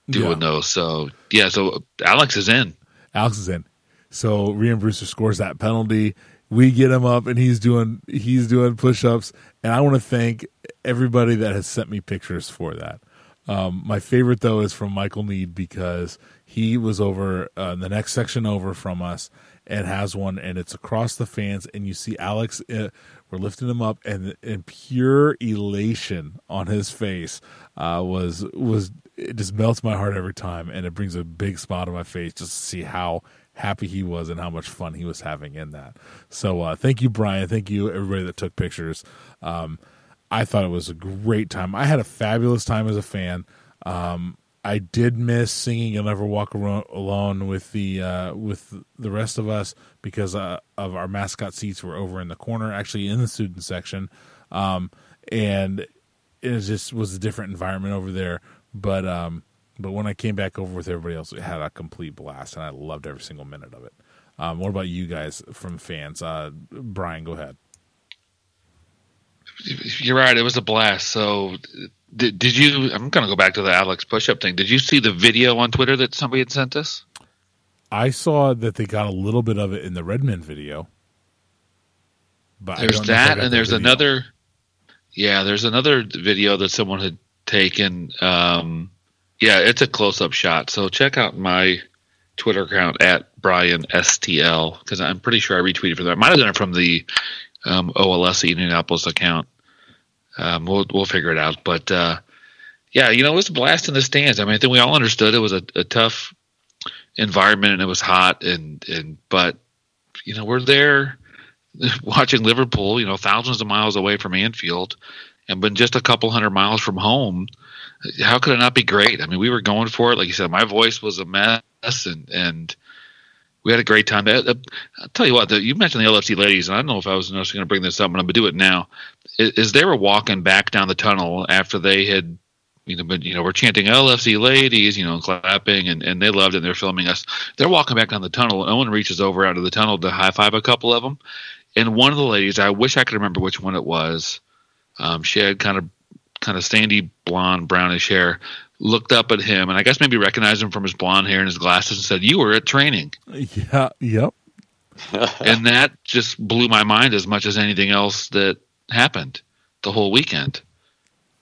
doing yeah. those. So yeah, so Alex is in. Alex is in. So Rhian Brewster scores that penalty. We get him up, and he's doing he's doing push ups. And I want to thank everybody that has sent me pictures for that. Um, my favorite though is from Michael Need because he was over uh, the next section over from us and has one, and it's across the fans, and you see Alex uh, we're lifting him up, and and pure elation on his face uh, was was it just melts my heart every time, and it brings a big spot on my face just to see how happy he was and how much fun he was having in that. So uh, thank you, Brian. Thank you, everybody that took pictures. Um, I thought it was a great time. I had a fabulous time as a fan. Um, I did miss singing "You'll Never Walk Alone" with the uh, with the rest of us because uh, of our mascot seats were over in the corner, actually in the student section, um, and it just was a different environment over there. But um, but when I came back over with everybody else, we had a complete blast, and I loved every single minute of it. Um, what about you guys from fans? Uh, Brian, go ahead. You're right. It was a blast. So did, did you? I'm going to go back to the Alex push-up thing. Did you see the video on Twitter that somebody had sent us? I saw that they got a little bit of it in the Redmond video. But there's that, and there's another. Yeah, there's another video that someone had taken. Um, yeah, it's a close-up shot. So check out my Twitter account at Brian STL because I'm pretty sure I retweeted from that. I might have done it from the um, OLS Indianapolis account. Um, we'll we'll figure it out. But uh, yeah, you know, it was a blast in the stands. I mean, I think we all understood it was a, a tough environment and it was hot and and but you know we're there watching Liverpool, you know, thousands of miles away from Anfield, and been just a couple hundred miles from home. How could it not be great? I mean, we were going for it. Like you said, my voice was a mess, and and we had a great time. Uh, uh, I'll tell you what, the, you mentioned the LFC ladies, and I don't know if I was going to bring this up, but I'm going to do it now. Is, they were walking back down the tunnel after they had, you know, been, you know, we're chanting LFC ladies, you know, clapping, and, and they loved it. And they're filming us. They're walking back down the tunnel. Owen reaches over out of the tunnel to high five a couple of them, and one of the ladies, I wish I could remember which one it was. Um, she had kind of kind of sandy blonde brownish hair looked up at him and I guess maybe recognized him from his blonde hair and his glasses and said, "You were at training." Yeah. Yep. and that just blew my mind as much as anything else that happened the whole weekend.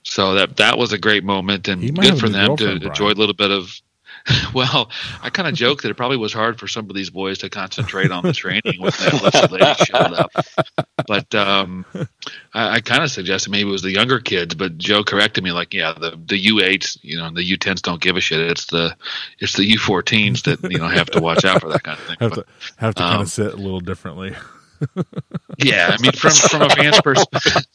So that that was a great moment and good for them to Brian. enjoy a little bit of well, I kind of joke that it probably was hard for some of these boys to concentrate on the training when that lady showed up. But um, I, I kind of suggested maybe it was the younger kids, but Joe corrected me like, yeah, the the U eights, you know, the U tens don't give a shit. It's the it's the U fourteens that you know have to watch out for that kind of thing. Have but, to have to um, kind of sit a little differently yeah, I mean, from from a fan's perspective,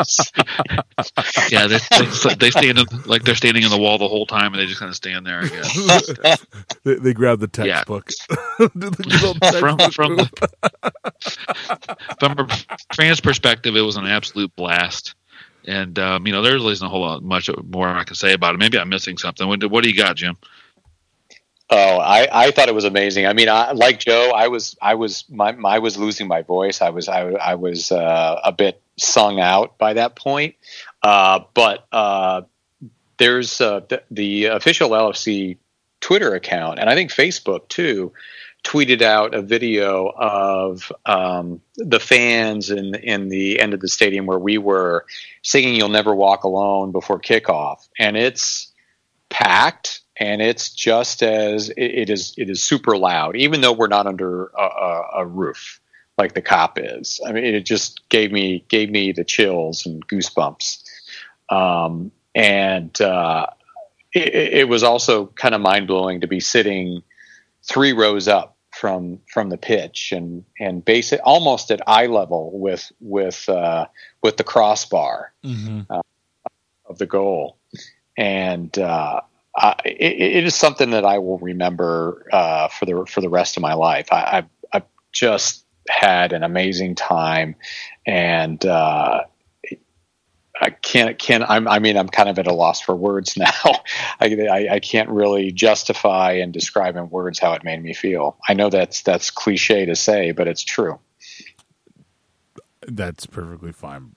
yeah, they, they, they stand in, like they're standing in the wall the whole time, and they just kind of stand there. I guess they, they grab the textbook. Yeah. from from from a fan's perspective, it was an absolute blast. And um, you know, there isn't a whole lot much more I can say about it. Maybe I'm missing something. What, what do you got, Jim? Oh, I, I thought it was amazing. I mean, I, like Joe, I was I was my, my I was losing my voice. I was I, I was uh, a bit sung out by that point. Uh, but uh, there's uh, the, the, official LFC Twitter account, and I think Facebook too, tweeted out a video of um, the fans in in the end of the stadium where we were singing "You'll Never Walk Alone" before kickoff, and it's packed and it's just as it, it is it is super loud even though we're not under a, a, a, roof like the Kop is. I mean it just gave me gave me the chills and goosebumps. Um, and uh, it, it, was also kind of mind-blowing to be sitting three rows up from from the pitch and and basic almost at eye level with with uh, with the crossbar mm-hmm. uh, of the goal. And it, it is something that I will remember uh, for the for the rest of my life. I, I, I just had an amazing time, and uh, I can't can I'm, I mean I'm kind of at a loss for words now. I, I, I can't really justify and describe in words how it made me feel. I know that's that's cliche to say, but it's true. That's perfectly fine.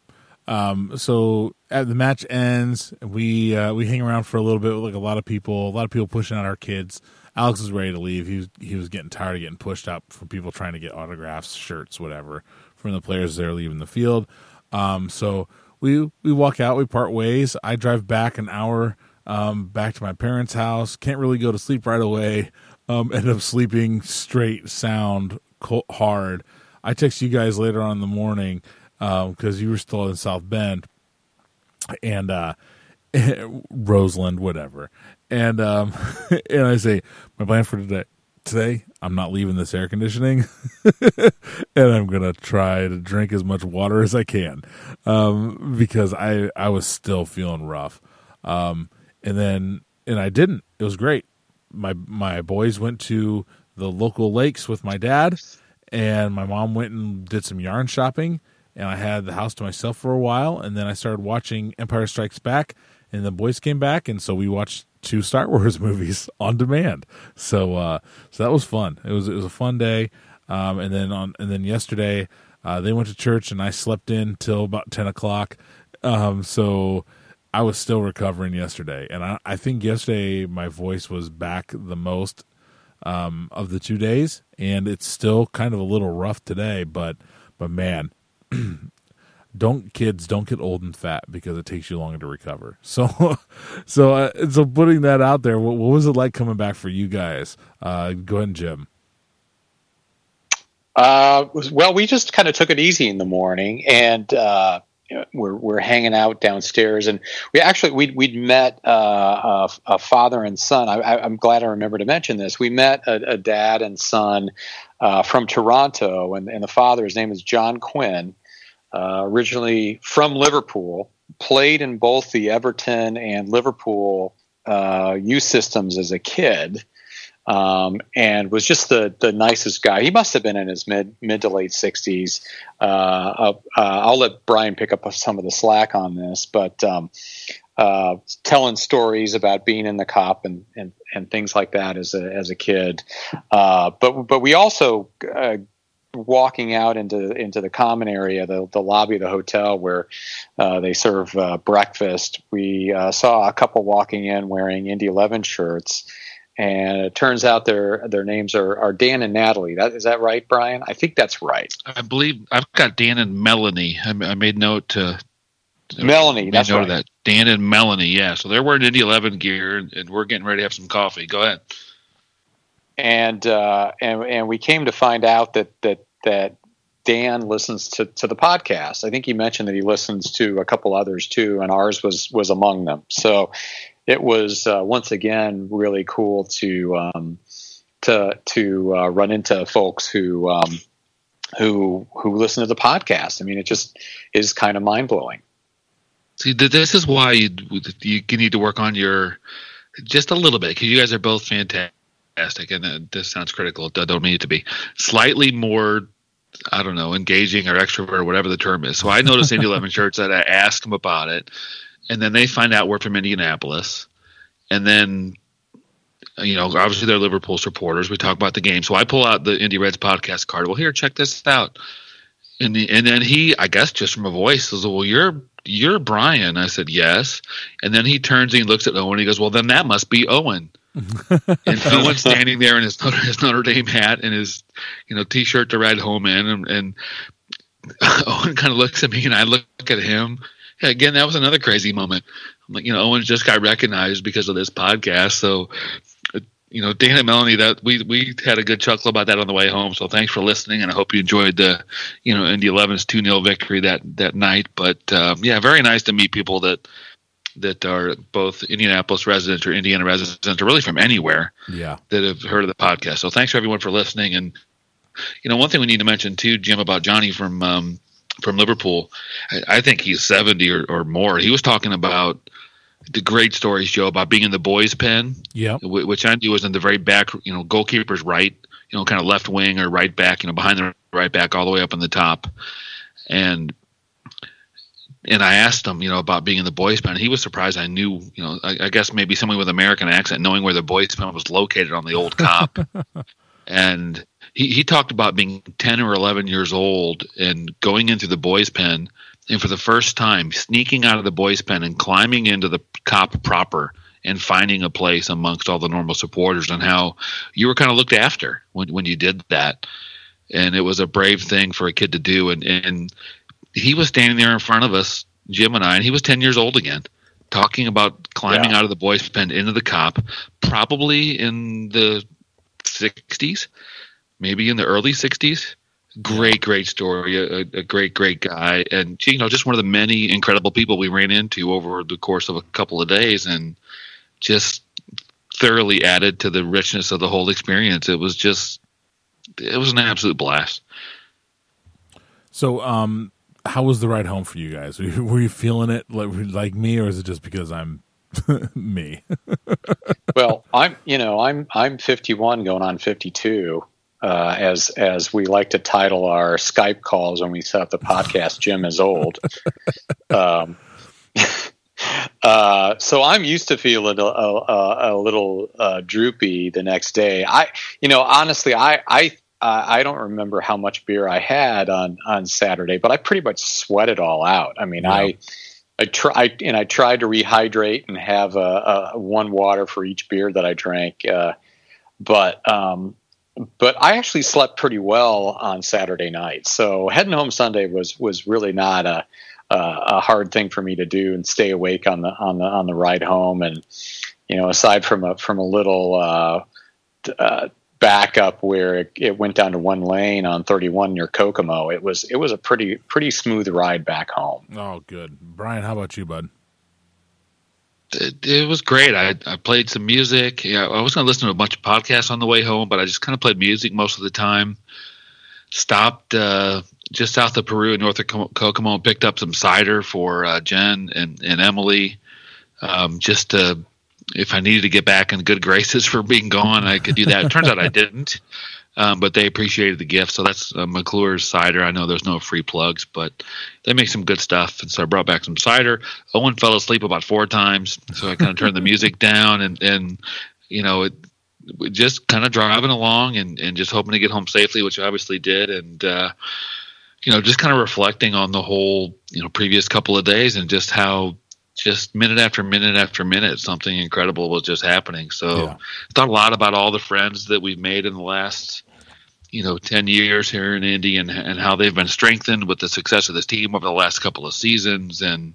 Um, so at the match ends, we uh, we hang around for a little bit with like a lot of people, a lot of people pushing out our kids. Alex was ready to leave. He was he was getting tired of getting pushed up from people trying to get autographs, shirts, whatever from the players that are leaving the field. Um, so we we walk out, we part ways. I drive back an hour um, back to my parents' house. Can't really go to sleep right away. Um, end up sleeping straight, sound, cold, hard. I text you guys later on in the morning because um, you were still in South Bend and uh, Roseland, whatever. And um, and I say my plan for today. Today, I'm not leaving this air conditioning, and I'm gonna try to drink as much water as I can um, because I I was still feeling rough. Um, and then and I didn't. It was great. My my boys went to the local lakes with my dad, and my mom went and did some yarn shopping and I had the house to myself for a while, and then I started watching Empire Strikes Back, and the boys came back, and so we watched two Star Wars movies on demand. So uh, so that was fun. It was it was a fun day, um, and then on and then yesterday uh, they went to church, and I slept in till about ten o'clock. Um, so I was still recovering yesterday, and I, I think yesterday my voice was back the most um, of the two days, and it's still kind of a little rough today, but but man, don't kids don't get old and fat because it takes you longer to recover. So, so uh, so putting that out there, what, what, was it like coming back for you guys? Uh, go ahead, Jim. Uh, well, we just kind of took it easy in the morning, and uh, we're we're hanging out downstairs, and we actually we'd we'd met uh, a, a, father and son. I, am glad I remember to mention this. We met a, a dad and son uh, from Toronto, and, and the father, his name is John Quinn uh, originally from Liverpool, played in both the Everton and Liverpool uh, youth systems as a kid, um, and was just the the nicest guy. He must have been in his mid mid to late sixties. Uh, uh, I'll let Brian pick up some of the slack on this, but. Um, uh, telling stories about being in the Kop and, and, and things like that as a as a kid, uh, but but we also uh, walking out into into the common area, the, the lobby of the hotel where uh, they serve uh, breakfast, we uh, saw a couple walking in wearing Indy Eleven shirts, and it turns out their their names are, are Dan and Natalie. That is that right, Brian? I think that's right. I believe I've got Dan and Melanie. I, I made note to. Melanie, made that's right. That. Dan and Melanie, yeah. So they're wearing Indy Eleven gear, and we're getting ready to have some coffee. Go ahead and uh, and and we came to find out that that that Dan listens to, to the podcast. I think he mentioned that he listens to a couple others too, and ours was was among them. So it was uh, once again really cool to um, to to uh, run into folks who um, who who listen to the podcast. I mean, it just is kind of mind blowing. See, this is why you, you need to work on your just a little bit because you guys are both fantastic and uh, this sounds critical. I don't mean it to be slightly more. I don't know, engaging or extrovert or whatever the term is. So I noticed Indy Eleven shirts that I asked them about it, and then they find out we're from Indianapolis, and then you know, obviously they're Liverpool supporters. We talk about the game, so I pull out the Indy Reds podcast card. Well, here, check this out. And the, and then he, I guess, just from a voice, says, "Well, you're you're Brian." I said, "Yes." And then he turns and he looks at Owen. And he goes, "Well, then that must be Owen." and Owen's standing there in his Notre, his Notre Dame hat and his you know t-shirt to ride home in, and, and Owen kind of looks at me, and I look at him. Yeah, again, that was another crazy moment. I'm like, you know, Owen just got recognized because of this podcast, so you know, Dana and Melanie, that we we had a good chuckle about that on the way home. So thanks for listening, and I hope you enjoyed the, you know, Indy 11's two 0 victory that that night. But um, yeah, very nice to meet people that that are both Indianapolis residents or Indiana residents, or really from anywhere. Yeah, that have heard of the podcast. So thanks for everyone for listening. And you know, one thing we need to mention too, Jim, about Johnny from um, from Liverpool. I, I think he's 70 or, or more. He was talking about the great stories, Joe, about being in the boys' pen. Yeah. Which I knew was in the very back, you know, goalkeeper's right, you know, kind of left wing or right back, you know, behind the right back, all the way up in the top. And and I asked him, you know, about being in the boys' pen. He was surprised I knew, you know, I, I guess maybe someone with American accent knowing where the boys' pen was located on the old Kop. and he, he talked about being 10 or 11 years old and going into the boys' pen and for the first time sneaking out of the boys' pen and climbing into the Kop proper and finding a place amongst all the normal supporters and how you were kind of looked after when, when you did that. And it was a brave thing for a kid to do. And, and he was standing there in front of us, Jim and I, and he was 10 years old again, talking about climbing yeah. out of the boys' pen into the Kop, probably in the 60s, maybe in the early 60s great, great story. A, a, great, great guy, and you know, just one of the many incredible people we ran into over the course of a couple of days, and just thoroughly added to the richness of the whole experience. It was just, it was an absolute blast. So, um, how was the ride home for you guys? Were you, were you feeling it like like me, or is it just because I'm me? well, I'm you know I'm I'm 51 going on 52 uh, as as we like to title our Skype calls when we set up the podcast. Jim is old. Um, uh, so I'm used to feeling a, a, a little uh, droopy the next day. I, you know, honestly, I, I, I don't remember how much beer I had on on Saturday, but I pretty much sweat it all out. I mean, yeah. I. I tried and I tried to rehydrate and have a, a, one water for each beer that I drank, uh, but um, but I actually slept pretty well on Saturday night. So heading home Sunday was was really not a a hard thing for me to do and stay awake on the on the on the ride home. And you know, aside from a from a little uh, uh, backup where it, it, went down to one lane on 31 near Kokomo, it was it was a pretty pretty smooth ride back home. Oh, good, Brian. How about you, bud? It, it, was great. I, I played some music. Yeah, I was going to listen to a bunch of podcasts on the way home, but I just kind of played music most of the time. Stopped uh, just south of Peru in north of Kokomo and picked up some cider for uh, Jen and, and Emily. Um, just to, if I needed to get back in good graces for being gone, I could do that. It turns out I didn't. Um, but they appreciated the gift. So that's uh, McClure's cider. I know there's no free plugs, but they make some good stuff. And so I brought back some cider. Owen fell asleep about four times, so I kind of turned the music down and and you know it, just kind of driving along and and just hoping to get home safely, which I obviously did. And uh, you know, just kind of reflecting on the whole you know previous couple of days and just how just minute after minute after minute, something incredible was just happening. So, yeah. thought a lot about all the friends that we've made in the last you know 10 years here in Indy and, and how they've been strengthened with the success of this team over the last couple of seasons. And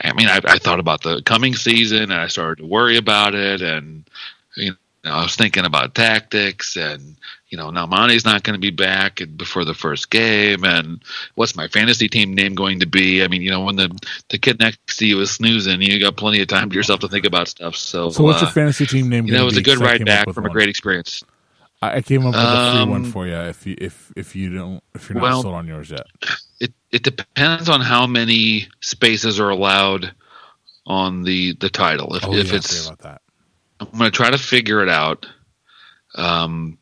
I mean, I, I thought about the coming season and I started to worry about it. And, you know, I was thinking about tactics and, you know, now Monty's not going to be back before the first game. And what's my fantasy team name going to be? I mean, you know, when the, the kid next to you is snoozing, you got plenty of time to yourself to think about stuff. So, so what's uh, your fantasy team name? You know, it was a good ride back from one. a great experience. I came up with a free um, one for you if you if if you don't if you're not well, sold on yours yet. It it depends on how many spaces are allowed on the the title. If oh, if yeah, it's about that. I'm going to try to figure it out. Um,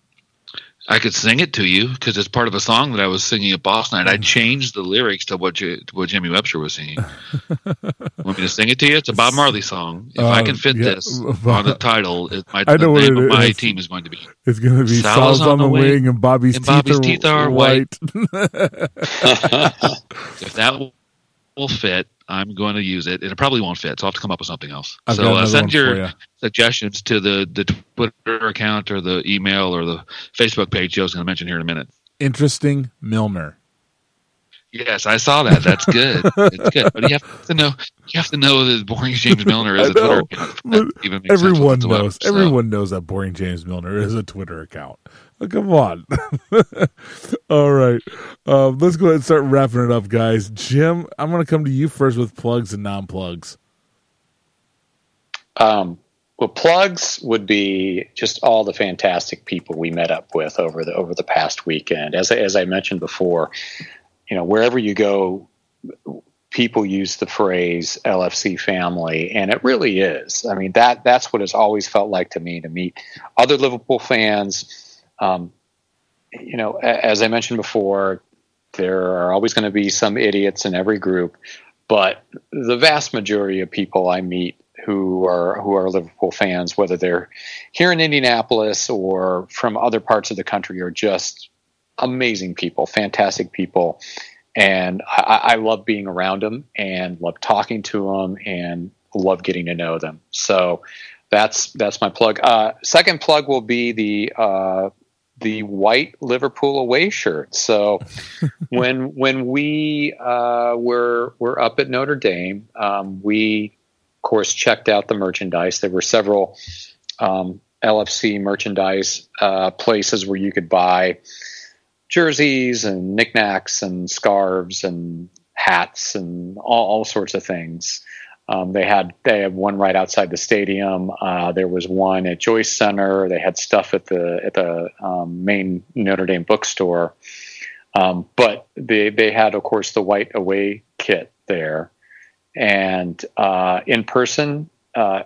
I could sing it to you because it's part of a song that I was singing at Boss Night. I changed the lyrics to what to what Jamie Webster was singing. Want me to sing it to you? It's a Bob Marley song. If I Uh, can fit yeah. this on the title, it, my, I know the name of my is. team is going to be. It's going to be Sal's Sal's on the wing, and Bobby's, and Bobby's teeth, teeth are are white. If that will- fit, I'm going to use it, and it probably won't fit. So I'll have to come up with something else. I've so uh, send your ya. suggestions to the the Twitter account or the email or the Facebook page Joe's going to mention here in a minute. Interesting Milner. Yes, I saw that. That's good. it's good, but you have to know you have to know that Boring James Milner is a Twitter account. Even makes sense Everyone knows. So, Everyone knows that Boring James Milner is a Twitter account. Oh, come on. All right. Um, let's go ahead and start wrapping it up, guys. Jim, I'm going to come to you first with plugs and non plugs. Um, well, plugs would be just all the fantastic people we met up with over the over the past weekend. As I, as I mentioned before, you know, wherever you go, people use the phrase LFC family, and it really is. I mean that that's what it's always felt like to me to meet other Liverpool fans. Um, you know, as I mentioned before, there are always going to be some idiots in every group, but the vast majority of people I meet who are who are Liverpool fans, whether they're here in Indianapolis or from other parts of the country, are just amazing people, fantastic people, and I, I love being around them and love talking to them and love getting to know them. So that's that's my plug. Uh, second plug will be the uh, the white Liverpool away shirt. So when when we uh, were were up at Notre Dame, um, we of course checked out the merchandise. There were several um, LFC merchandise uh, places where you could buy jerseys and knickknacks and scarves and hats and all, all sorts of things. Um, they had they had one right outside the stadium. Uh, there was one at Joyce Center. They had stuff at the at the um, main Notre Dame bookstore. Um, but they they had, of course, the white away kit there, and uh, in person. Uh,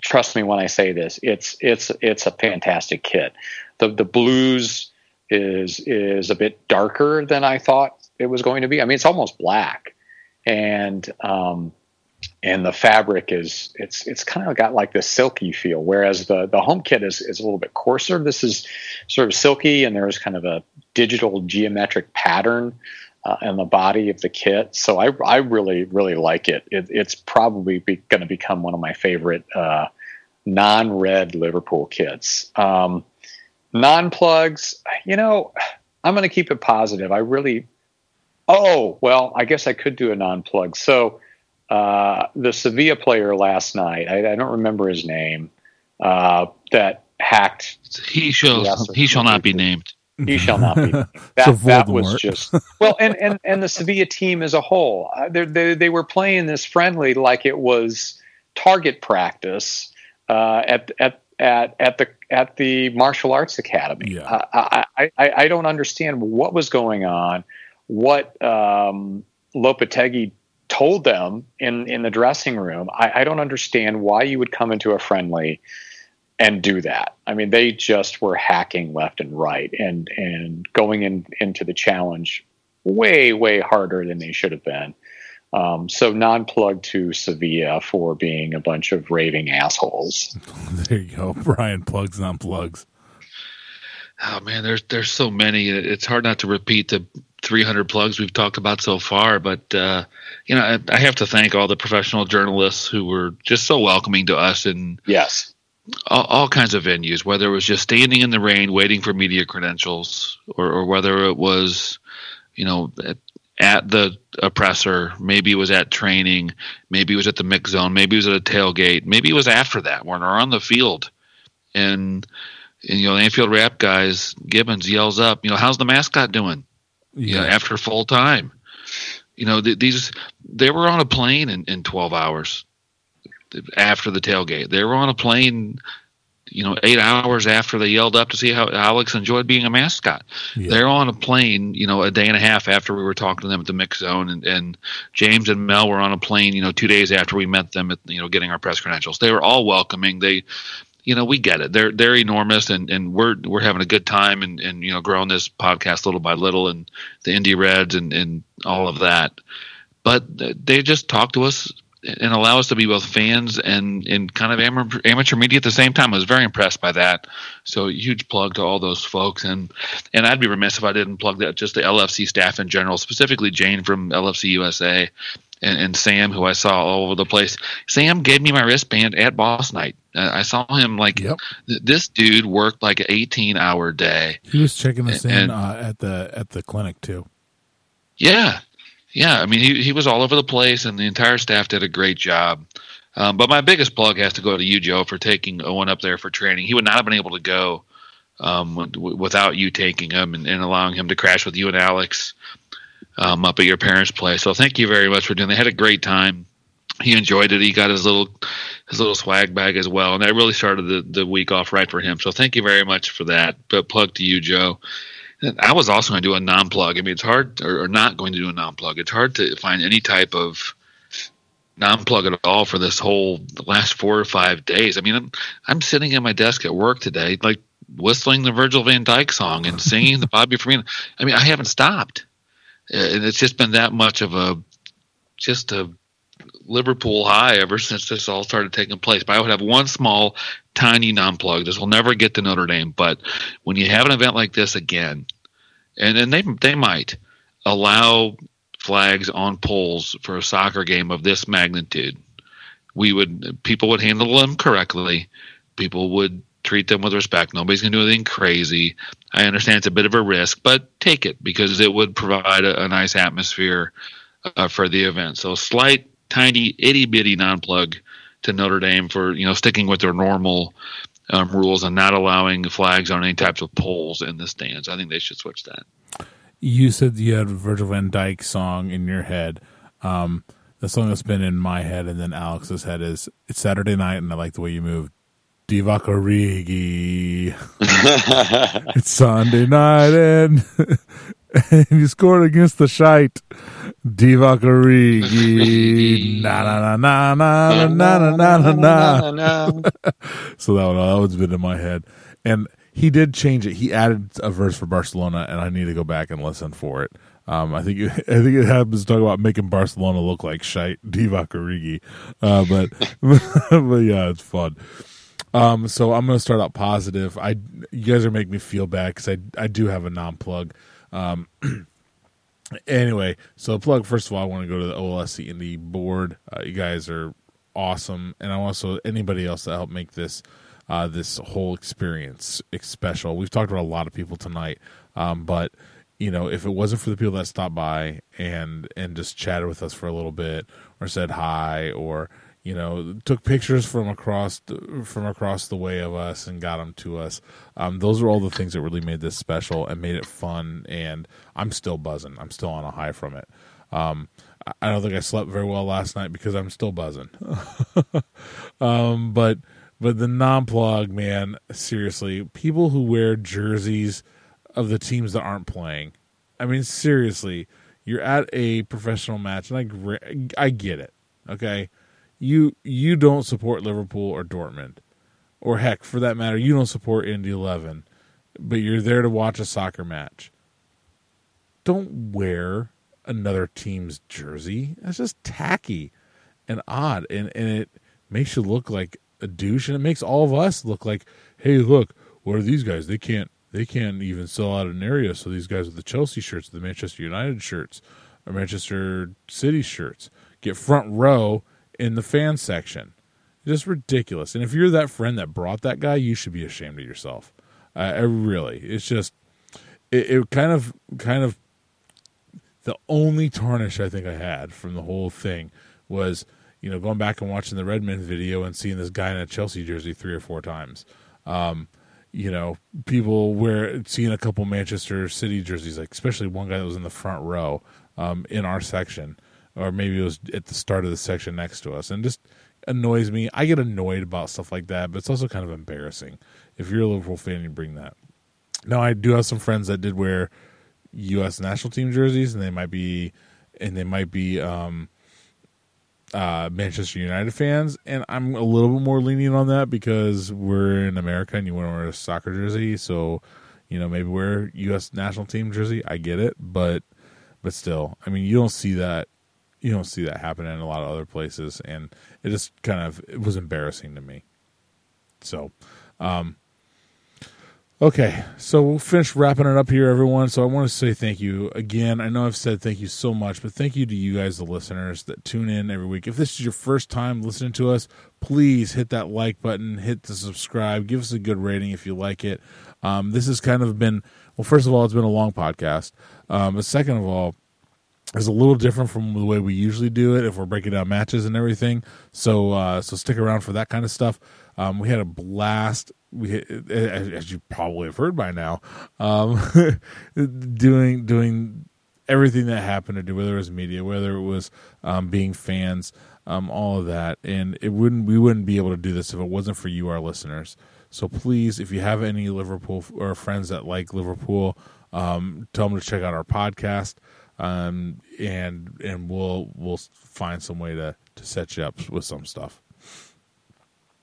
trust me when I say this. It's it's it's a fantastic kit. The the blues is is a bit darker than I thought it was going to be. I mean, it's almost black, and um, and the fabric is it's it's kind of got like this silky feel. Whereas the the home kit is is a little bit coarser. This is sort of silky, and there's kind of a digital geometric pattern. Uh, in the body of the kit, so I, I really really like it. it it's probably be, going to become one of my favorite uh, non-red Liverpool kits. Um, non-plugs, you know, I'm going to keep it positive. I really, oh well, I guess I could do a non-plug. So uh, the Sevilla player last night, I, I don't remember his name, uh, that hacked. he shall he shall not be named. He shall not be. That, So that was just well, and, and and the Sevilla team as a whole, uh, they they they were playing this friendly like it was target practice uh, at at at at the at the martial arts academy. Yeah. Uh, I, I I I don't understand what was going on, what um, Lopetegui told them in in the dressing room. I, I don't understand why you would come into a friendly and do that. I mean, they just were hacking left and right and and going in into the challenge way way harder than they should have been. Um, so non-plug to Sevilla for being a bunch of raving assholes. There you go. Brian plugs, non plugs. Oh man, there's there's so many. It's hard not to repeat the 300 plugs we've talked about so far. But uh, you know, I, I have to thank all the professional journalists who were just so welcoming to us in Yes, all, all kinds of venues. Whether it was just standing in the rain waiting for media credentials, or, or whether it was, you know, at, at the oppressor, maybe it was at training, maybe it was at the mix zone, maybe it was at a tailgate, maybe it was after that when we're on the field, and and you know, the Anfield Wrap guys, Gibbons yells up, you know, how's the mascot doing? You know, Yeah. after full time. You know, th- these they were on a plane in, in 12 hours after the tailgate. They were on a plane, you know, eight hours after they yelled up to see how Alex enjoyed being a mascot. Yeah. They're on a plane, you know, a day and a half after we were talking to them at the mix zone, and, and James and Mel were on a plane, you know, two days after we met them at, you know, getting our press credentials. They were all welcoming. They, you know, we get it. They're they're enormous, and, and we're we're having a good time, and, and you know, growing this podcast little by little, and the Indy Reds, and and all of that. But they just talk to us and allow us to be both fans and and kind of amateur, amateur media at the same time. I was very impressed by that. So huge plug to all those folks, and and I'd be remiss if I didn't plug that just the LFC staff in general, specifically Jane from LFC USA. And, and Sam, who I saw all over the place, Sam gave me my wristband at boss night. I saw him like Yep. th- this dude worked like an 18 hour day. He was checking us in And- uh, at the at the clinic too. Yeah, yeah. I mean, he he was all over the place, and the entire staff did a great job. Um, but my biggest plug has to go to you, Joe, for taking Owen up there for training. He would not have been able to go um, w- without you taking him and, and allowing him to crash with you and Alex um, up at your parents' place. So thank you very much for doing. They had a great time. He enjoyed it. He got his little his little swag bag as well, and that really started the, the week off right for him. So thank you very much for that. But plug to you, Joe. And I was also going to do a non plug. I mean, it's hard, or, or not going to do a non plug. It's hard to find any type of non plug at all for this whole last four or five days. I mean, I'm I'm sitting at my desk at work today, like whistling the Virgil Van Dijk song and singing the Bobby Firmino. I mean, I haven't stopped, and it's just been that much of a just a Liverpool high ever since this all started taking place. But I would have one small, tiny non plug. This will never get to Notre Dame, but when you have an event like this again, and then they they might allow flags on poles for a soccer game of this magnitude, we would people would handle them correctly. People would treat them with respect. Nobody's going to do anything crazy. I understand it's a bit of a risk, but take it because it would provide a, a nice atmosphere uh, for the event. So slight, tiny, itty bitty non plug to Notre Dame for you know sticking with their normal um, rules and not allowing flags on any types of poles in the stands. I think they should switch that. You said you had a Virgil Van Dijk song in your head. Um, the song that's been in my head and then Alex's head is "It's Saturday Night" and I like the way you move. Divock Origi. it's Sunday night and, and you scored against the shite. Divock Origi. Na na na na na na na na na na. So that one, that one's been in my head. And he did change it. He added a verse for Barcelona, and I need to go back and listen for it. Um, I think it, I think it happens to talk about making Barcelona look like shite Divock Origi. Uh, but but yeah, it's fun. Um, so I'm going to start out positive. I you guys are making me feel bad because I I do have a non plug. Um, anyway, so plug first of all, I want to go to the OLSC Indy board. Uh, you guys are awesome, and I also anybody else that helped make this uh, this whole experience special. We've talked about a lot of people tonight, um, but you know, if it wasn't for the people that stopped by and and just chatted with us for a little bit, or said hi, or you know, took pictures from across from across the way of us and got them to us. Um, those are all the things that really made this special and made it fun. And I'm still buzzing. I'm still on a high from it. Um, I- don't think I slept very well last night because I'm still buzzing. um, but but the non plug man, seriously, people who wear jerseys of the teams that aren't playing. I mean, seriously, you're at a professional match, and I I get it. Okay, you you don't support Liverpool or Dortmund, or heck, for that matter, you don't support Indy Eleven, but you're there to watch a soccer match. Don't wear another team's jersey. That's just tacky and odd, and and it makes you look like a douche, and it makes all of us look like, hey, look, what are these guys? They can't they can't even sell out an area. So these guys with the Chelsea shirts, the Manchester United shirts, or Manchester City shirts get front row in the fan section. Just ridiculous. And if you're that friend that brought that guy, you should be ashamed of yourself. Uh, I really, it's just it, it kind of kind of the only tarnish I think I had from the whole thing was you know going back and watching the Redmond video and seeing this guy in a Chelsea jersey three or four times. Um, you know, people were seeing a couple Manchester City jerseys, like especially one guy that was in the front row um, in our section, or maybe it was at the start of the section next to us, and just annoys me. I get annoyed about stuff like that, but it's also kind of embarrassing if you're a Liverpool fan. You bring that. Now, I do have some friends that did wear U.S. national team jerseys, and they might be, and they might be um, uh, Manchester United fans, and I'm a little bit more lenient on that because we're in America and you want to wear a soccer jersey, so you know maybe wear U.S. national team jersey. I get it, but but still, I mean, you don't see that you don't see that happen in a lot of other places, and it just kind of it was embarrassing to me. So, um, Okay, so we'll finish wrapping it up here, everyone. So I want to say thank you again. I know I've said thank you so much, but thank you to you guys, the listeners that tune in every week. If this is your first time listening to us, please hit that like button, hit the subscribe, give us a good rating if you like it. Um, this has kind of been, well, first of all, it's been a long podcast, um, but second of all, it's a little different from the way we usually do it if we're breaking down matches and everything. So, uh, so stick around for that kind of stuff. Um, we had a blast we as you probably have heard by now, um, doing doing everything that happened to do, whether it was media, whether it was um, being fans, um, all of that, and it wouldn't we wouldn't be able to do this if it wasn't for you, our listeners. So please, if you have any Liverpool or friends that like Liverpool, um, tell them to check out our podcast, um, and and we'll we'll find some way to to set you up with some stuff.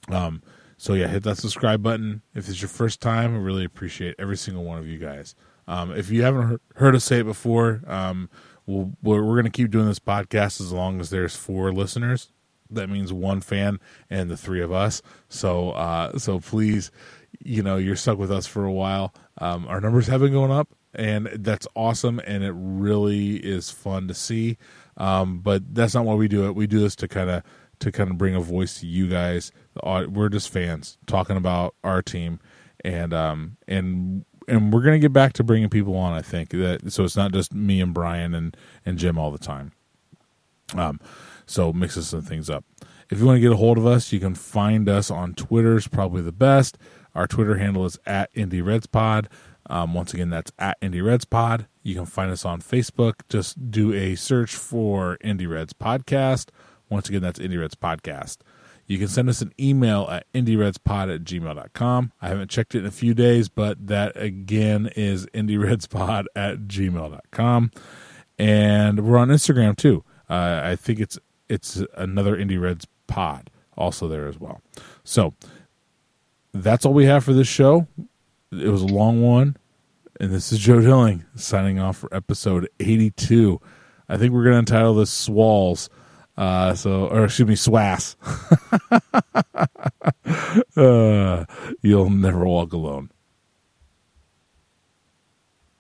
Um, so yeah, hit that subscribe button. If it's your first time, I really appreciate every single one of you guys. Um, if you haven't heard us say it before, um, we'll, we're, we're going to keep doing this podcast as long as there's four listeners. That means one fan and the three of us. So uh, so please, you know, you're stuck with us for a while. Um, our numbers have been going up, and that's awesome, and it really is fun to see. Um, but that's not why we do it. We do this to kind of to kind of bring a voice to you guys. We're just fans talking about our team, and um and and we're gonna get back to bringing people on. I think that so it's not just me and Brian and and Jim all the time. Um, so mixes some things up. If you want to get a hold of us, you can find us on Twitter. Is probably the best. Our Twitter handle is at Indy Reds Pod. Um, once again, that's at Indy Reds Pod. You can find us on Facebook. Just do a search for Indy Reds Podcast once again, that's Indy Reds Podcast. You can send us an email at indieredspod at gmail.com. I haven't checked it in a few days, but that again is indieredspod at gmail.com. And we're on Instagram too. Uh, I think it's it's another Indy Reds pod also there as well. So that's all we have for this show. It was a long one. And this is Joe Dilling signing off for episode 82. I think we're going to entitle this Swalls uh, so, or excuse me, Swass. uh, you'll never walk alone.